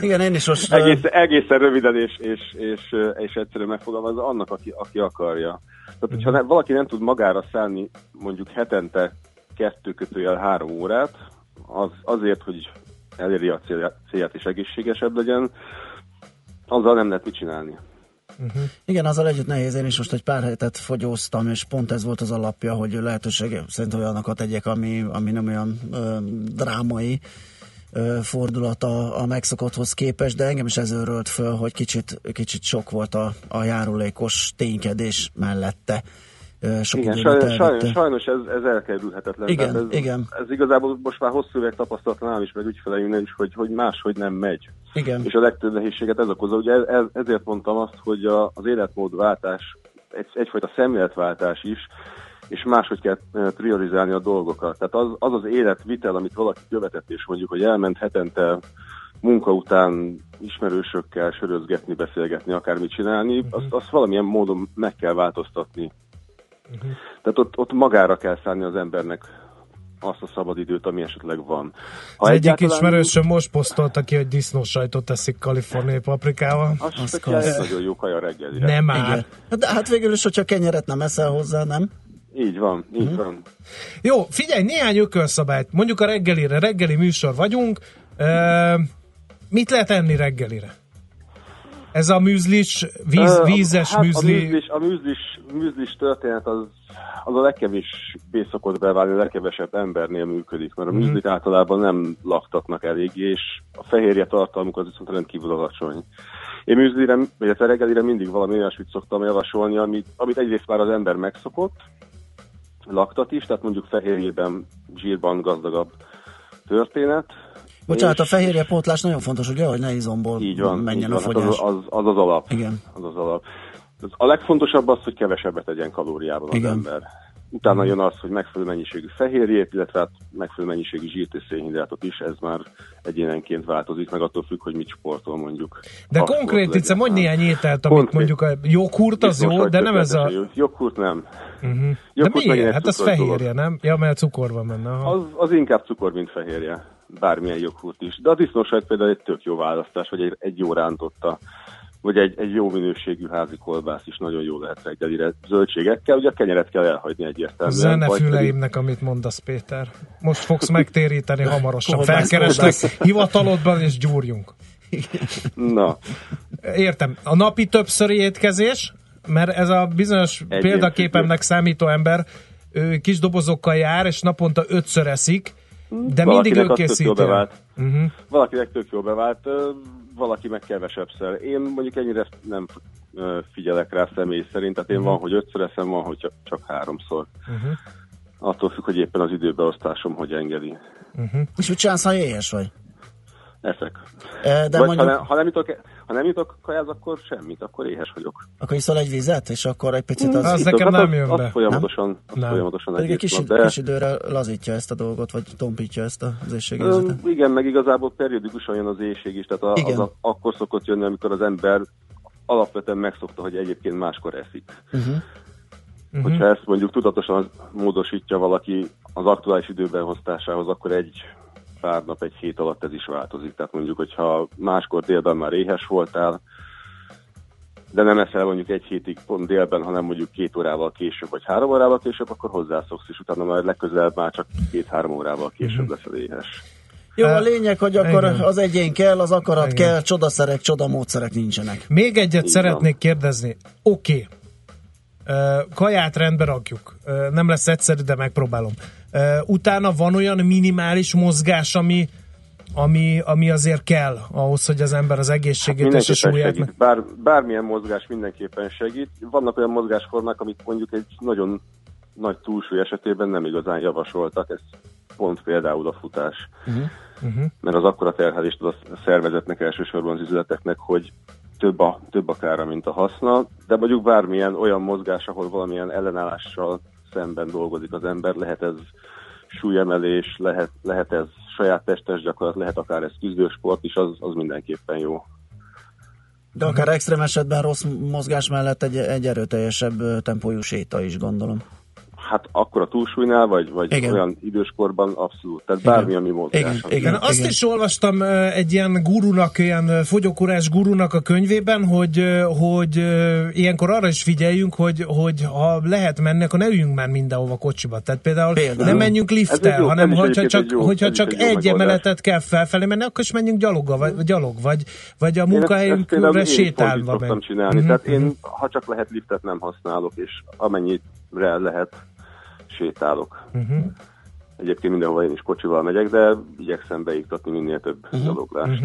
Igen, én is most... Egész, egészen röviden és, és, és, és egyszerűen megfogalmazva annak, aki, aki akarja. Tehát, hogyha ne, valaki nem tud magára szállni mondjuk hetente kettő kötőjel három órát, az, azért, hogy eléri a célját, és egészségesebb legyen, azzal nem lehet mit csinálni. Igen, azzal együtt nehéz. Én is most egy pár hetet fogyóztam, és pont ez volt az alapja, hogy lehetőség szerint olyanokat tegyek, ami, ami nem olyan ö, drámai ö, fordulat a, a megszokotthoz képest, de engem is ez őrölt föl, hogy kicsit, kicsit sok volt a, a járulékos ténykedés mellette. Sok Igen, sajnos, sajnos, ez, ez elkerülhetetlen. Igen, Tehát ez, igen. Ez igazából most már hosszú évek tapasztalatlanám is, meg ügyfeleimnél is, hogy, hogy máshogy nem megy. Igen. És a legtöbb nehézséget ez okozza. Ugye ez, ezért mondtam azt, hogy a, az életmódváltás egy, egyfajta szemléletváltás is, és máshogy kell priorizálni a dolgokat. Tehát az az, az életvitel, amit valaki követett, és mondjuk, hogy elment hetente munka után ismerősökkel sörözgetni, beszélgetni, akármit csinálni, uh-huh. azt, azt valamilyen módon meg kell változtatni. Uh-huh. Tehát ott, ott magára kell szállni az embernek azt a szabadidőt, ami esetleg van. Az egyik ismerősöm most posztolta ki, hogy disznós sajtot teszik kaliforniai paprikával. Az, Az az nagyon jó kaja reggelire. Nem már. Igen. De hát végül is, hogyha kenyeret nem eszel hozzá, nem? Így van, így van. Jó, figyelj, néhány ökölszabályt. Mondjuk a reggelire, reggeli műsor vagyunk. Uh, mit lehet enni reggelire? Ez a műzlis, víz, vízes hát műzli. A műzlis, a műzlis, műzlis történet az, az a legkevésbé szokott beválni, a legkevesebb embernél működik, mert a Mhm. műzlik általában nem laktatnak eléggé, és a fehérje tartalmuk az viszont rendkívül alacsony. Én műzlire, a reggelire mindig valami olyasmit szoktam javasolni, amit, amit egyrészt már az ember megszokott, laktat is, tehát mondjuk fehérjében, zsírban gazdagabb történet, Bocsánat, a És- fehérje pótlás nagyon fontos, ugye, hogy ne izomból Így van, menjen így a van. fogyás. Hát az, az, az az alap. Igen. Az az alap. A legfontosabb az, hogy kevesebbet tegyen kalóriában az Igen. ember. Utána jön az, hogy megfelelő mennyiségű fehérjét, illetve hát megfelelő mennyiségű zsírt és szénhidrátot is, ez már egyénenként változik, meg attól függ, hogy mit sportol mondjuk. De Ha konkrét, sportol Ice, mondj néhány ételt, amit Konkrét. mondjuk a joghurt az jó, de nem ez a... Joghurt nem. Uh-huh. De Joghurt megint miért? Hát az fehérje, dolog. nem? Ja, mert cukor van benne. Aha. Az, az inkább cukor, mint fehérje. Bármilyen joghurt is. De a disznóság például egy tök jó választás, vagy egy, egy jó rántotta, vagy egy, egy jó minőségű házi kolbász is nagyon jó lehet reggelire zöldségekkel. Ugye a kenyeret kell elhagyni egyértelműen. vagy pedig- Zenefüleimnek, amit mondasz, Péter. Most fogsz megtéríteni [laughs] hamarosan. Felkereslek hivatalodban, és gyúrjunk. Na, Értem. A napi többszöri étkezés, mert ez a bizonyos Egyén példaképemnek számító ember, ő kis dobozokkal jár, és naponta ötször eszik, de mindig Valakinek ő az tök készíti. Uh-huh. Valakinek tök jól bevált, valaki meg kevesebbszer. Én mondjuk ennyire nem figyelek rá személy szerint, tehát én van, hogy ötször eszem, van, hogy csak- csak háromszor. Uh-huh. Attól függ, hogy éppen az időbeosztásom hogy engedi. Uh-huh. És mit csinálsz, ha éhes vagy? Eszek. E, De Vagy mondjuk, ha, ne, ha, nem jutok, ha nem jutok kajáz, akkor semmit, akkor éhes vagyok. akkor iszol egy vizet, és akkor egy picit az... Az Iszok, nekem nem az, jön az be. Folyamatosan, az Nem. folyamatosan Pedig egy kis, nap, de, kis időre lazítja ezt a dolgot, vagy tompítja ezt az éjségérzetet. igen, meg igazából periódikusan jön az éjség is, tehát a, Igen. az a, akkor szokott jönni, amikor az ember alapvetően megszokta, hogy egyébként máskor eszik. Uh-huh. Mhm. Hogyha ezt mondjuk tudatosan módosítja valaki az aktuális időbeosztásához, akkor egy pár nap, egy hét alatt ez is változik. Tehát mondjuk, hogyha máskor délben már éhes voltál, de nem eszel mondjuk egy hétig pont délben, hanem mondjuk két órával később, vagy három órával később, akkor hozzászoksz, és utána már legközelebb már csak két-három órával később leszel éhes. Jó, a Hát, lényeg, hogy akkor igen. az egyén kell, az akarat Igen. kell, csodaszerek, csodamódszerek nincsenek. Még egyet Így szeretnék kérdezni. Oké. Okay. Kaját rendbe rakjuk. Nem lesz egyszerű, de megpróbálom. Utána van olyan minimális mozgás, ami, ami, ami azért kell ahhoz, hogy az ember az egészségét és a súlyát... Bár, bármilyen mozgás mindenképpen segít. Vannak olyan mozgásformák, amit mondjuk egy nagyon nagy túlsúly esetében nem igazán javasoltak. Ez pont például a futás. Uh-huh. Uh-huh. Mert az akkora terhelést ad a szervezetnek, elsősorban az üzleteknek, hogy több a, több a kára, mint a haszna, de mondjuk bármilyen olyan mozgás, ahol valamilyen ellenállással szemben dolgozik az ember, lehet ez súlyemelés, lehet, lehet ez saját testes gyakorlat, lehet akár ez küzdősport is, az, az mindenképpen jó. De akár extrém esetben rossz mozgás mellett egy, egy erőteljesebb tempójú séta is, gondolom. Hát akkor a túlsúlynál, vagy, vagy Igen. olyan időskorban abszolút. Tehát Igen. bármi, ami mozgás. Igen, igen. Igen, azt is olvastam ö, egy ilyen gurunak, ilyen ö, fogyókúrás gurunak a könyvében, hogy, ö, hogy ilyenkor arra is figyeljünk, hogy, hogy ha lehet menni, akkor ne üljünk már mindenhova kocsiba. Tehát például, Például. nem menjünk lifttel, jó- hanem hogyha csak, egy jó- hogyha csak egy egy emeletet kell felfelé menni, akkor is menjünk gyaloggal, vagy, gyalog, vagy, vagy a Én munkahelyünkre én sétálva. fordít szoktam meg. csinálni. Mhm, Tehát mhm. én, ha csak lehet, liftet nem használok, és amennyire lehet, sétálok. Mhm. Egyébként mindenhova én is kocsival megyek, de igyekszem beiktatni minél több Mhm. gyaloglást.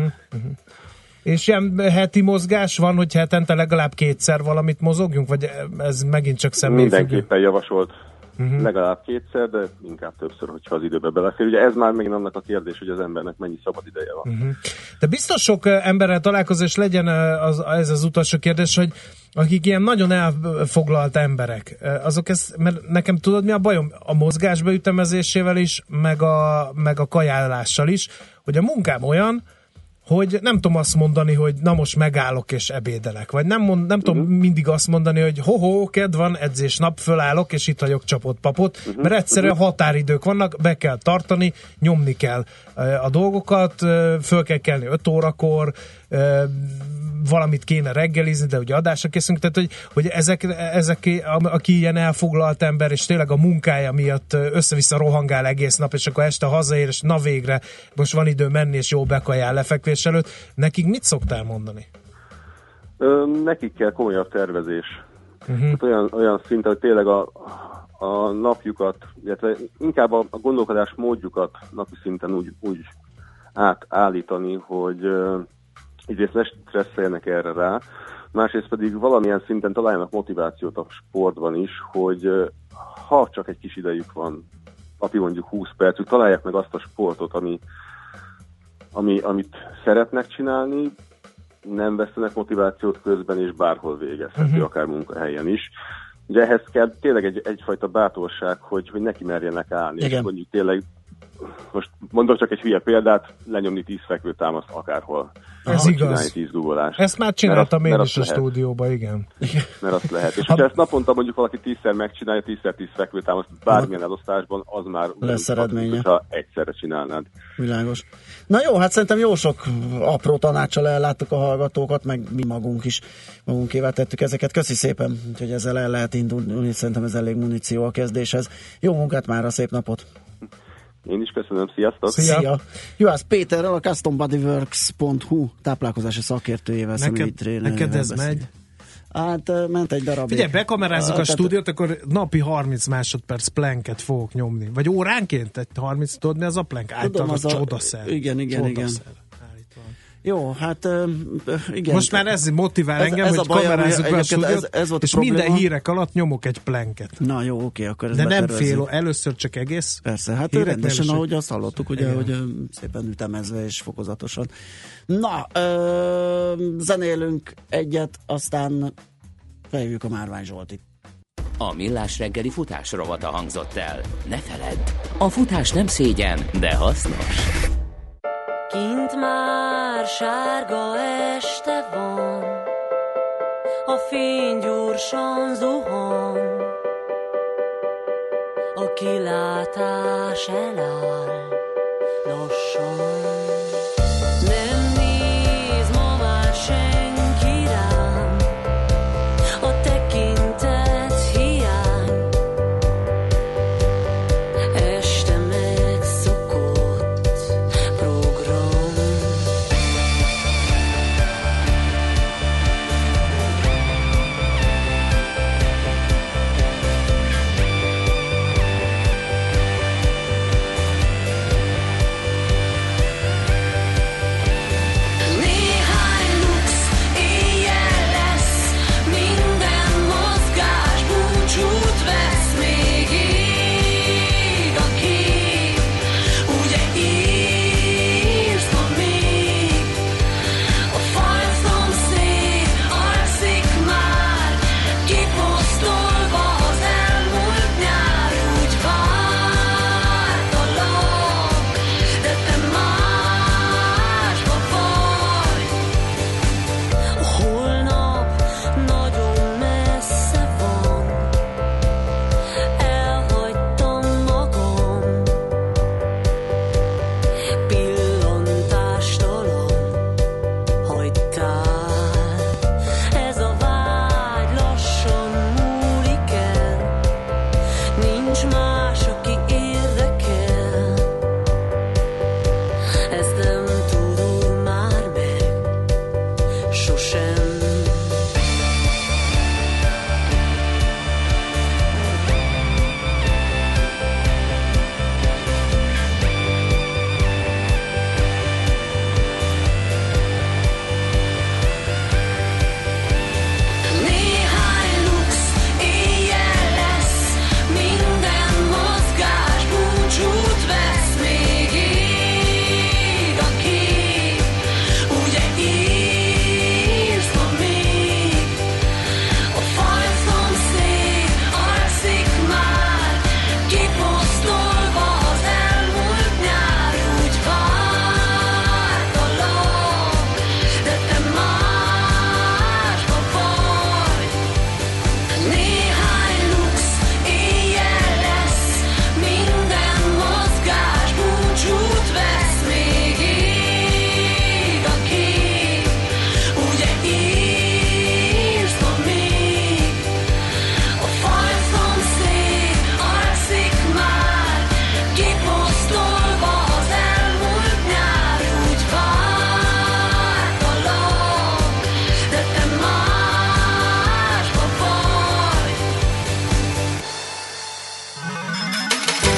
És ilyen heti mozgás van, hogy hetente legalább kétszer valamit mozogjunk, vagy ez megint csak személyfüggő? Mindenképpen javasolt Mhm. legalább kétszer, de inkább többször, hogyha az időbe belefér. Ugye ez már megint annak a kérdés, hogy az embernek mennyi szabad ideje van. Mhm. De biztos sok emberrel találkozó, és legyen ö, az, ez az utolsó kérdés, hogy akik ilyen nagyon elfoglalt emberek, azok ez, mert nekem tudod mi a bajom? A mozgásba ütemezésével is, meg a, meg a kajálással is, hogy a munkám olyan, hogy nem tudom azt mondani, hogy na most megállok és ebédelek, vagy nem, mond, nem tudom mindig azt mondani, hogy ho-ho, kedv van, edzés nap, fölállok, és itt hagyok csapott papot, mert egyszerűen határidők vannak, be kell tartani, nyomni kell a dolgokat, föl kell kelni 5 órakor, valamit kéne reggelizni, de ugye adásra készünk, tehát hogy, hogy ezek, ezek, aki ilyen elfoglalt ember, és tényleg a munkája miatt össze-vissza rohangál egész nap, és akkor este hazaér, és na végre, most van idő menni, és jó bekajál lefekvés előtt, nekik mit szoktál mondani? Ö, nekik kell komolyabb tervezés. Uh-huh. Hát olyan, olyan szinten, hogy tényleg a, a napjukat, illetve inkább a, a gondolkodás módjukat napi szinten úgy, úgy átállítani, hogy egyrészt ne stresszeljenek erre rá, másrészt pedig valamilyen szinten találjanak motivációt a sportban is, hogy ha csak egy kis idejük van, napi mondjuk 20 percük, találják meg azt a sportot, ami, ami, amit szeretnek csinálni, nem vesztenek motivációt közben, és bárhol végezheti, uh-huh. akár munkahelyen is. Ugye ehhez kell tényleg egy, egyfajta bátorság, hogy, hogy neki merjenek állni, Igen. és mondjuk tényleg, most mondok csak egy hülye példát, lenyomni tíz fekvőtámaszt akárhol. Ez Vagy igaz. Csinálni tíz dugolást. Ezt már csináltam Mert én is a lehet. stúdióba, igen. Mert azt lehet. És hogyha ezt naponta mondjuk valaki tízszer megcsinálja, tízszer tíz fekvőtámaszt bármilyen elosztásban, az már Lesz eredménye. hogyha egyszerre csinálnád. Világos. Na jó, hát szerintem jó sok apró tanácsal elláttuk a hallgatókat, meg mi magunk is magunkével tettük ezeket. Köszi szépen, úgyhogy ezzel el lehet indulni, szerintem ez elég muníció a kezdéshez. Jó munkát már, a szép napot! Én is köszönöm, sziasztok! Szia! Juhász Péterrel, a custombodyworks.hu táplálkozási szakértőjével Neked, neked ez beszélünk. megy? Hát ment egy darab. Figyelj, bekamerázzuk a Tehát- stúdiót, akkor napi 30 másodperc planket fogok nyomni. Vagy óránként egy 30, tudod mi az a plank? Általában az az a- csodaszer. igen, igen, igen. Jó, hát igen. Most már ez motivál Ez- engem, ez hogy a baj, kamerázzuk be a stúdiót, ez- ez volt a és minden probléma. hírek alatt nyomok egy planket. Na jó, oké, akkor ezt De nem fél, először csak egész. Persze, hát híreknél, rendesen, és- ahogy azt hallottuk, ugye, Igen. hogy szépen ütemezve és fokozatosan. Na, ö, zenélünk egyet, aztán felhívjuk a Márvány Zsoltit. A Millás reggeli futás rovata hangzott el. Ne feledd, a futás nem szégyen, de hasznos. Kint már sárga este van, a fény gyorsan zuhan, a kilátás eláll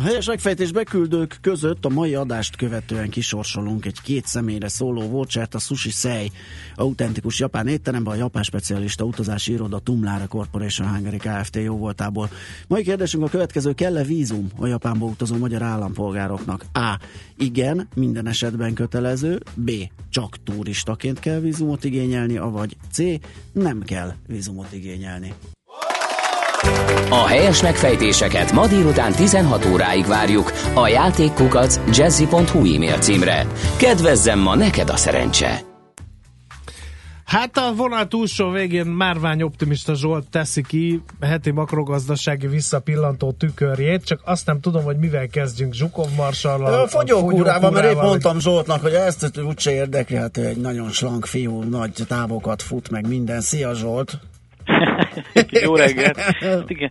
A helyes megfejtés beküldők között a mai adást követően kisorsolunk egy két személyre szóló vouchert a Sushi Sei autentikus japán étteremben a japán specialista utazási iroda Tumlára Corporation Hungary Kft. jó voltából. Mai kérdésünk a következő, kell-e vízum a Japánba utazó magyar állampolgároknak? A. Igen, minden esetben kötelező. B. Csak turistaként kell vízumot igényelni, avagy C. Nem kell vízumot igényelni. A helyes megfejtéseket ma délután 16 óráig várjuk a játékkukac jazzy.hu e-mail címre. Kedvezzem ma neked a szerencse! Hát a vonal túlsó végén Márvány optimista Zsolt teszi ki heti makrogazdasági visszapillantó tükörjét, csak azt nem tudom, hogy mivel kezdjünk. Zsukov Marsallal. A fogyókúrával, mert épp mondtam Zsoltnak, hogy ezt úgyse érdekli, hát ő egy nagyon slank fiú, nagy távokat fut, meg minden. Szia Zsolt! Jó reggelt! [laughs] Hát igen,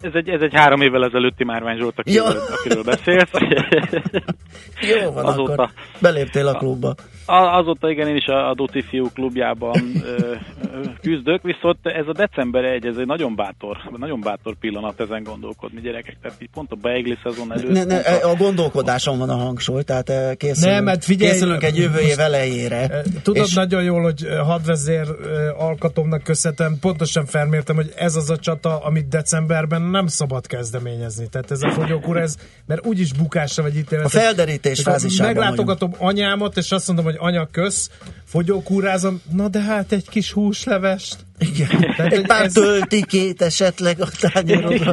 ez egy, ez egy három évvel ezelőtti Márvány Zsolt, akiről, Ja. akiről beszélsz. [laughs] Jó van, Azóta- akkor beléptél a klubba. A- Azóta igen, én is a, a Fiú klubjában ö, ö, küzdök, viszont ez a december egy, ez egy nagyon bátor, nagyon bátor pillanat ezen gondolkodni gyerekek. Tehát így pont a beigli szezon előtt. Ne, ne, a- a gondolkodáson van a hangsúly, tehát eh, készülünk, Nem, hát figyelj, készülünk egy jövő év elejére. Tudod És- nagyon jól, hogy hadvezér alkatomnak köszönhetem, pontosan felmértem, hogy ez az a csata, amit decemberben nem szabad kezdeményezni. Tehát ez a fogyókúra, ez, mert úgyis bukásra vagy ítélve. A felderítés fázisában Meglátogatom anyámat, és azt mondom, hogy anya kösz, fogyókúrázom, na de hát egy kis húslevest. Igen. [laughs] Tehát, Egy pár ez- töltikét esetleg a tányérodra.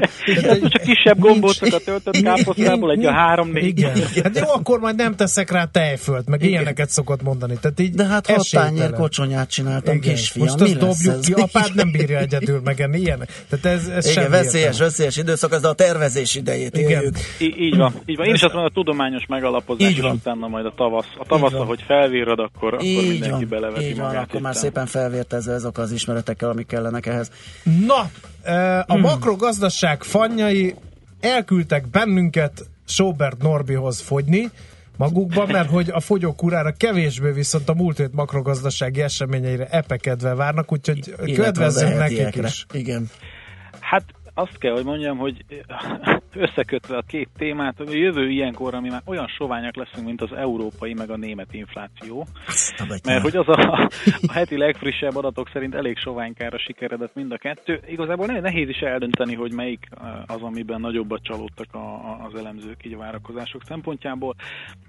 Csak kisebb gombócokat töltött káposztából, egy a három-négy. Igen. Hát jó, akkor majd nem teszek rá tejfölt, meg ilyeneket szokott mondani. Tehát így De hát hat tányér kocsonyát csináltam, Igen. kisfiam. Most Mi azt dobjuk ez? ki, apád nem bírja egyedül megenni ilyen. Tehát ez, ez Igen, veszélyes, értelme. veszélyes időszak, ez a tervezés idejét Igen. éljük. Í- így van, így van. Én is azt mondom, a tudományos megalapozás, Így van. utána majd a tavasz. A tavasz, ahogy felvírod, akkor, akkor mindenki beleveti így van, magát. akkor már szépen felvértezve ezek az ismeretekkel, amik kellenek ehhez. Na, eh, a Hmm. makrogazdaság fannyai elküldtek bennünket Sobert Norbihoz fogyni, magukban, mert hogy a fogyókúrára kevésbé viszont a múlt hét makrogazdasági eseményeire epekedve várnak, úgyhogy kedvezzünk nekik is. Igen. Hát azt kell, hogy mondjam, hogy összekötve a két témát, hogy a jövő ilyenkor, mi már olyan soványak leszünk, mint az európai, meg a német infláció. Mert hogy az a, a heti legfrissebb adatok szerint elég soványkára sikeredett mind a kettő. Igazából nagyon nehéz is eldönteni, hogy melyik az, amiben nagyobbat csalódtak a, a, az elemzők így a várakozások szempontjából.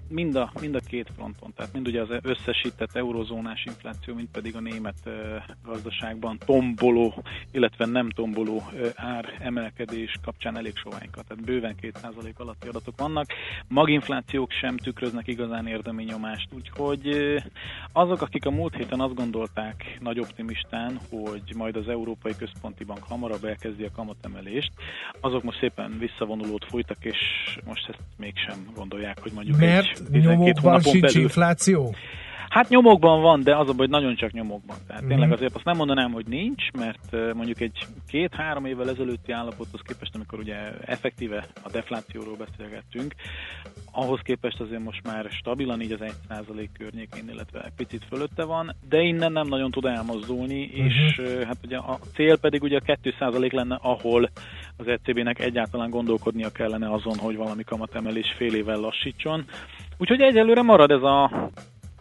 Mind a, mind a két fronton, tehát mind ugye az összesített eurozónás infláció, mind pedig a német eh, gazdaságban tomboló, illetve nem tomboló eh, ár emelkedés kapcsán elég soványka, tehát bőven 2% alatti adatok vannak. Maginflációk sem tükröznek igazán érdemi nyomást, úgyhogy azok, akik a múlt héten azt gondolták nagy optimistán, hogy majd az Európai Központi Bank hamarabb elkezdi a kamatemelést, azok most szépen visszavonulót folytak, és most ezt mégsem gondolják, hogy mondjuk Mert egy 12 nyomokban hónapon belül infláció? Hát nyomokban van, de az a hogy nagyon csak nyomokban. Tehát Mhm. tényleg azért azt nem mondanám, hogy nincs, mert mondjuk egy két-három évvel ezelőtti állapothoz képest, amikor ugye effektíve a deflációról beszélgettünk, ahhoz képest azért most már stabilan így az 1% környékén, illetve picit fölötte van, de innen nem nagyon tud elmozdulni, és eh, hát ugye a cél pedig ugye a 2% lenne, ahol az ECB-nek egyáltalán gondolkodnia kellene azon, hogy valami kamatemelés fél évvel lassítson. Úgyhogy egyelőre marad ez a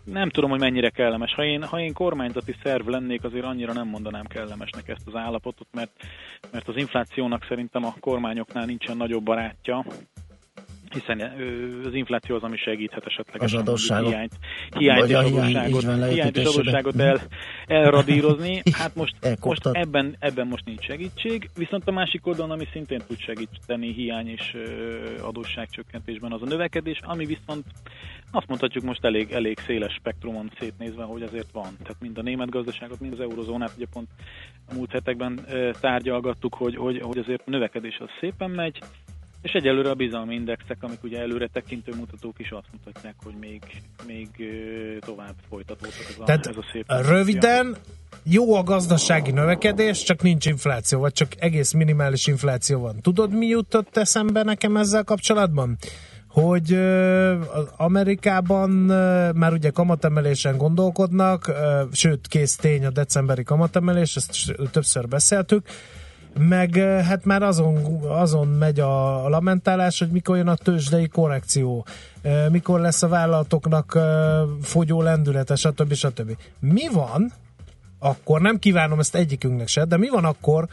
nem tudom, hogy mennyire kellemes. Ha én, ha én kormányzati szerv lennék, azért annyira nem mondanám kellemesnek ezt az állapotot, mert, mert az inflációnak szerintem a kormányoknál nincsen nagyobb barátja, hiszen az infláció az, ami segíthet esetleg Az adósságok. hiányt, hiányt és adósságot, van, hiányt és adósságot el, elradírozni. [laughs] Hát most, most ebben, ebben most nincs segítség, viszont a másik oldalon, ami szintén tud segíteni hiány és adósságcsökkentésben az a növekedés, ami viszont azt mondhatjuk most elég, elég széles spektrumon szétnézve, hogy azért van. Tehát mind a német gazdaságot, mind az eurozónát, ugye pont a múlt hetekben tárgyalgattuk, hogy, hogy, hogy azért a növekedés az szépen megy, és egyelőre a bizalmi indexek, amik ugye előre tekintő mutatók is azt mutatják, hogy még, még tovább folytatódhat ez a, Tehát ez a szép röviden jó a gazdasági növekedés, csak nincs infláció, vagy csak egész minimális infláció van. Tudod, mi jutott eszembe nekem ezzel kapcsolatban? hogy Amerikában már ugye kamatemelésen gondolkodnak, sőt, kész tény a decemberi kamatemelés, ezt többször beszéltük, meg hát már azon, azon megy a, lamentálás, hogy mikor jön a tőzsdei korrekció, mikor lesz a vállalatoknak fogyó lendülete, stb. stb. Mi van akkor, nem kívánom ezt egyikünknek se, de mi van akkor,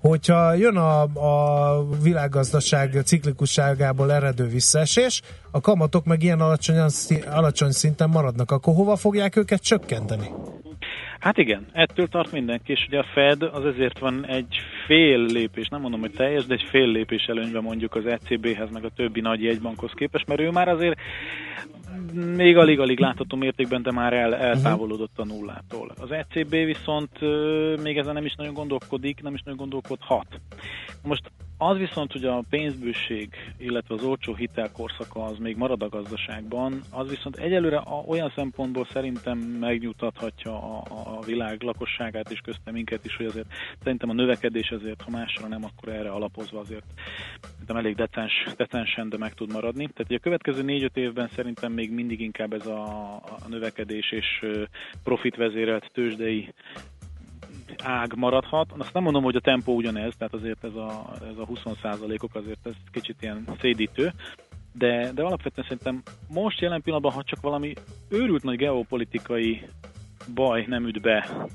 hogyha jön a, a világgazdaság ciklikusságából eredő visszaesés, a kamatok meg ilyen alacsony, alacsony szinten maradnak, akkor hova fogják őket csökkenteni? Hát igen, ettől tart mindenki, és ugye a Fed az ezért van egy fél lépés, nem mondom, hogy teljes, de egy fél lépés előnyben mondjuk az ECB-hez, meg a többi nagy jegybankhoz képest, mert ő már azért még alig-alig látható mértékben, de már el, eltávolodott a nullától. Az ECB viszont ö, még ezen nem is nagyon gondolkodik, nem is nagyon gondolkodhat. Most az viszont, hogy a pénzbőség, illetve az olcsó hitel korszaka az még marad a gazdaságban, az viszont egyelőre a, olyan szempontból szerintem megnyugtathatja a, a világ lakosságát és köztem minket is, hogy azért szerintem a növekedés azért, ha másra nem, akkor erre alapozva azért szerintem elég decens, decensen, de meg tud maradni. Tehát a következő négy-öt évben szerintem még mindig inkább ez a, a növekedés és ö, profitvezérelt tőzsdei ág maradhat. Azt nem mondom, hogy a tempó ugyanez, tehát azért ez a, ez a 20%-ok azért ez kicsit ilyen szédítő, de, de alapvetően szerintem most jelen pillanatban, ha csak valami őrült nagy geopolitikai baj nem üt be,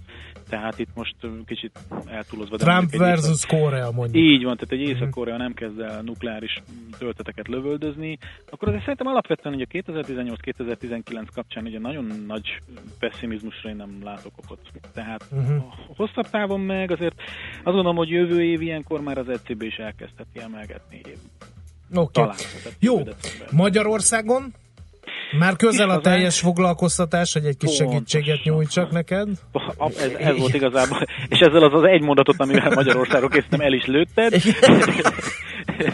tehát itt most kicsit eltúlozva. de Trump mondjuk versus észak- Korea mondjuk. Így van, tehát egy Észak-Korea nem kezd el nukleáris tölteteket lövöldözni, akkor azért szerintem alapvetően hogy a 2018-2019 kapcsán ugye nagyon nagy pessimizmusra én nem látok okot. Tehát Mhm. a hosszabb távon meg azért azt gondolom, hogy jövő év ilyenkor már az ECB is elkezdheti emelgetni. Oké. Okay. Talán. Jó. jövő decemberben. Magyarországon? Már közel a teljes foglalkoztatás, hogy egy kis Pontosan. segítséget nyújtsak neked? Ez, ez volt igazából, és ezzel az az egy mondatot, amivel Magyarországon készítem, el is lőtted. [laughs]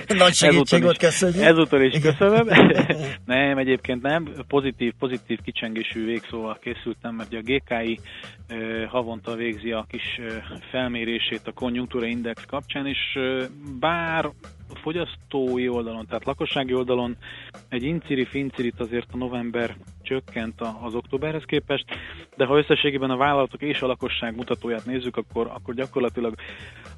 Nagy segítség Ezúttal volt, is- köszönjük. Ezúttal is köszönöm. [laughs] nem, egyébként nem. Pozitív, pozitív kicsengésű végszóval készültem, mert a GKI ö, havonta végzi a kis ö, felmérését a konjunktúra index kapcsán, és ö, bár fogyasztói oldalon, tehát lakossági oldalon egy inciri fincirit azért a november csökkent az októberhez képest, de ha összességében a vállalatok és a lakosság mutatóját nézzük, akkor, akkor gyakorlatilag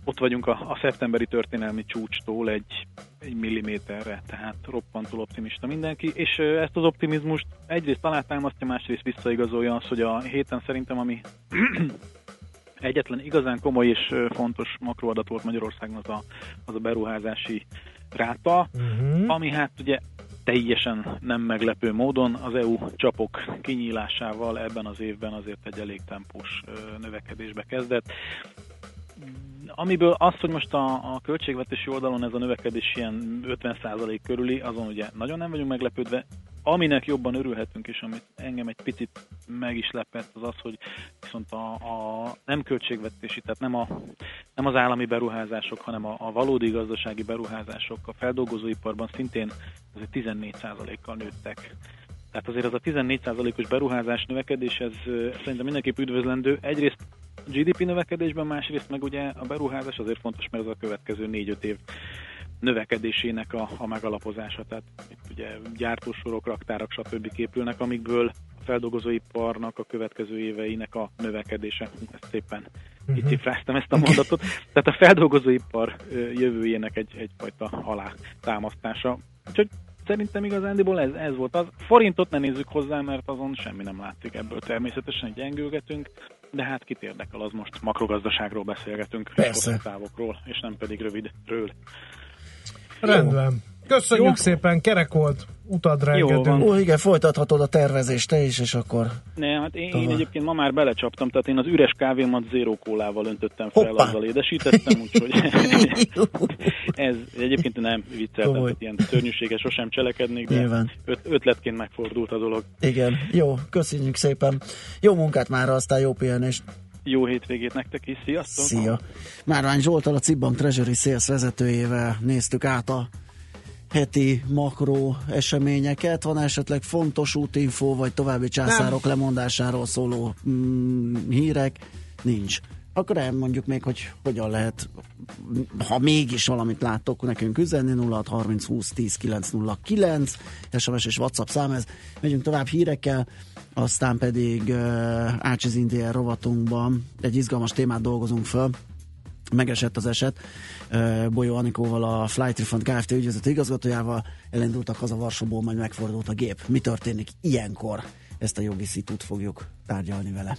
ott vagyunk a, a szeptemberi történelmi csúcstól egy, egy milliméterre, tehát roppantul optimista mindenki, és ezt az optimizmust egyrészt alátámasztja, másrészt visszaigazolja az, hogy a héten szerintem, ami egyetlen igazán komoly és fontos makroadat volt Magyarországon az a, az a beruházási ráta, uh-huh. ami hát ugye teljesen nem meglepő módon az EU csapok kinyílásával ebben az évben azért egy elég tempós növekedésbe kezdett. Amiből az, hogy most a, a költségvetési oldalon ez a növekedés ilyen 50% körüli, azon ugye nagyon nem vagyunk meglepődve. Aminek jobban örülhetünk, és amit engem egy picit meg is lepett, az az, hogy viszont a, a nem költségvetési, tehát nem, a, nem az állami beruházások, hanem a, a valódi gazdasági beruházások a feldolgozóiparban szintén azért 14%-kal nőttek. Tehát azért az a 14%-os beruházás növekedés, ez szerintem mindenképp üdvözlendő. Egyrészt GDP növekedésben, másrészt meg ugye a beruházás azért fontos, mert ez a következő 4-5 év növekedésének a, a megalapozása. Tehát itt ugye gyártósorok, raktárak, stb. képülnek, amikből a feldolgozóiparnak a következő éveinek a növekedése. Ezt szépen Mhm. itt cifráztam ezt a mondatot. Tehát a feldolgozóipar jövőjének egy, egyfajta alá támasztása. Úgyhogy szerintem igazándiból ez, ez volt az. Forintot ne nézzük hozzá, mert azon semmi nem látszik ebből. Természetesen gyengülgetünk, de hát kit érdekel, az most makrogazdaságról beszélgetünk, hosszú távokról, és nem pedig rövidről. Rendben. Köszönjük Jó. szépen, kerek volt, utad Jó van. rengedünk. Ó, igen, folytathatod a tervezést te is, és akkor Ne, hát én, én egyébként ma már belecsaptam, tehát én az üres kávémat zéró kólával öntöttem fel, Hoppá. azzal édesítettem, úgyhogy [laughs] ez egyébként nem vicceltem, Komoly. tehát ilyen szörnyűséges sosem cselekednék, de Nyilván. öt, ötletként megfordult a dolog. igen, jó, köszönjük szépen. Jó munkát már, aztán jó pihenést. Jó hétvégét nektek is, sziasztok! Szia! Márvány Zsoltal, a Cibam Treasury Sales vezetőjével néztük át a heti makro eseményeket. Van esetleg fontos útinfó, vagy további császárok lemondásáról szóló mm, hírek? Nincs. Akkor elmondjuk még, hogy hogyan lehet, ha mégis valamit láttok, nekünk üzenni 0630 20 10 909, SMS és WhatsApp szám ez. Megyünk tovább hírekkel, aztán pedig uh, Ácsiz India rovatunkban egy izgalmas témát dolgozunk föl, megesett az eset. Bolyó Anikóval, a Flight Refund Kft. ügyvezető igazgatójával elindultak haza Varsóból, majd megfordult a gép. Mi történik ilyenkor? Ezt a jogi szitút fogjuk tárgyalni vele.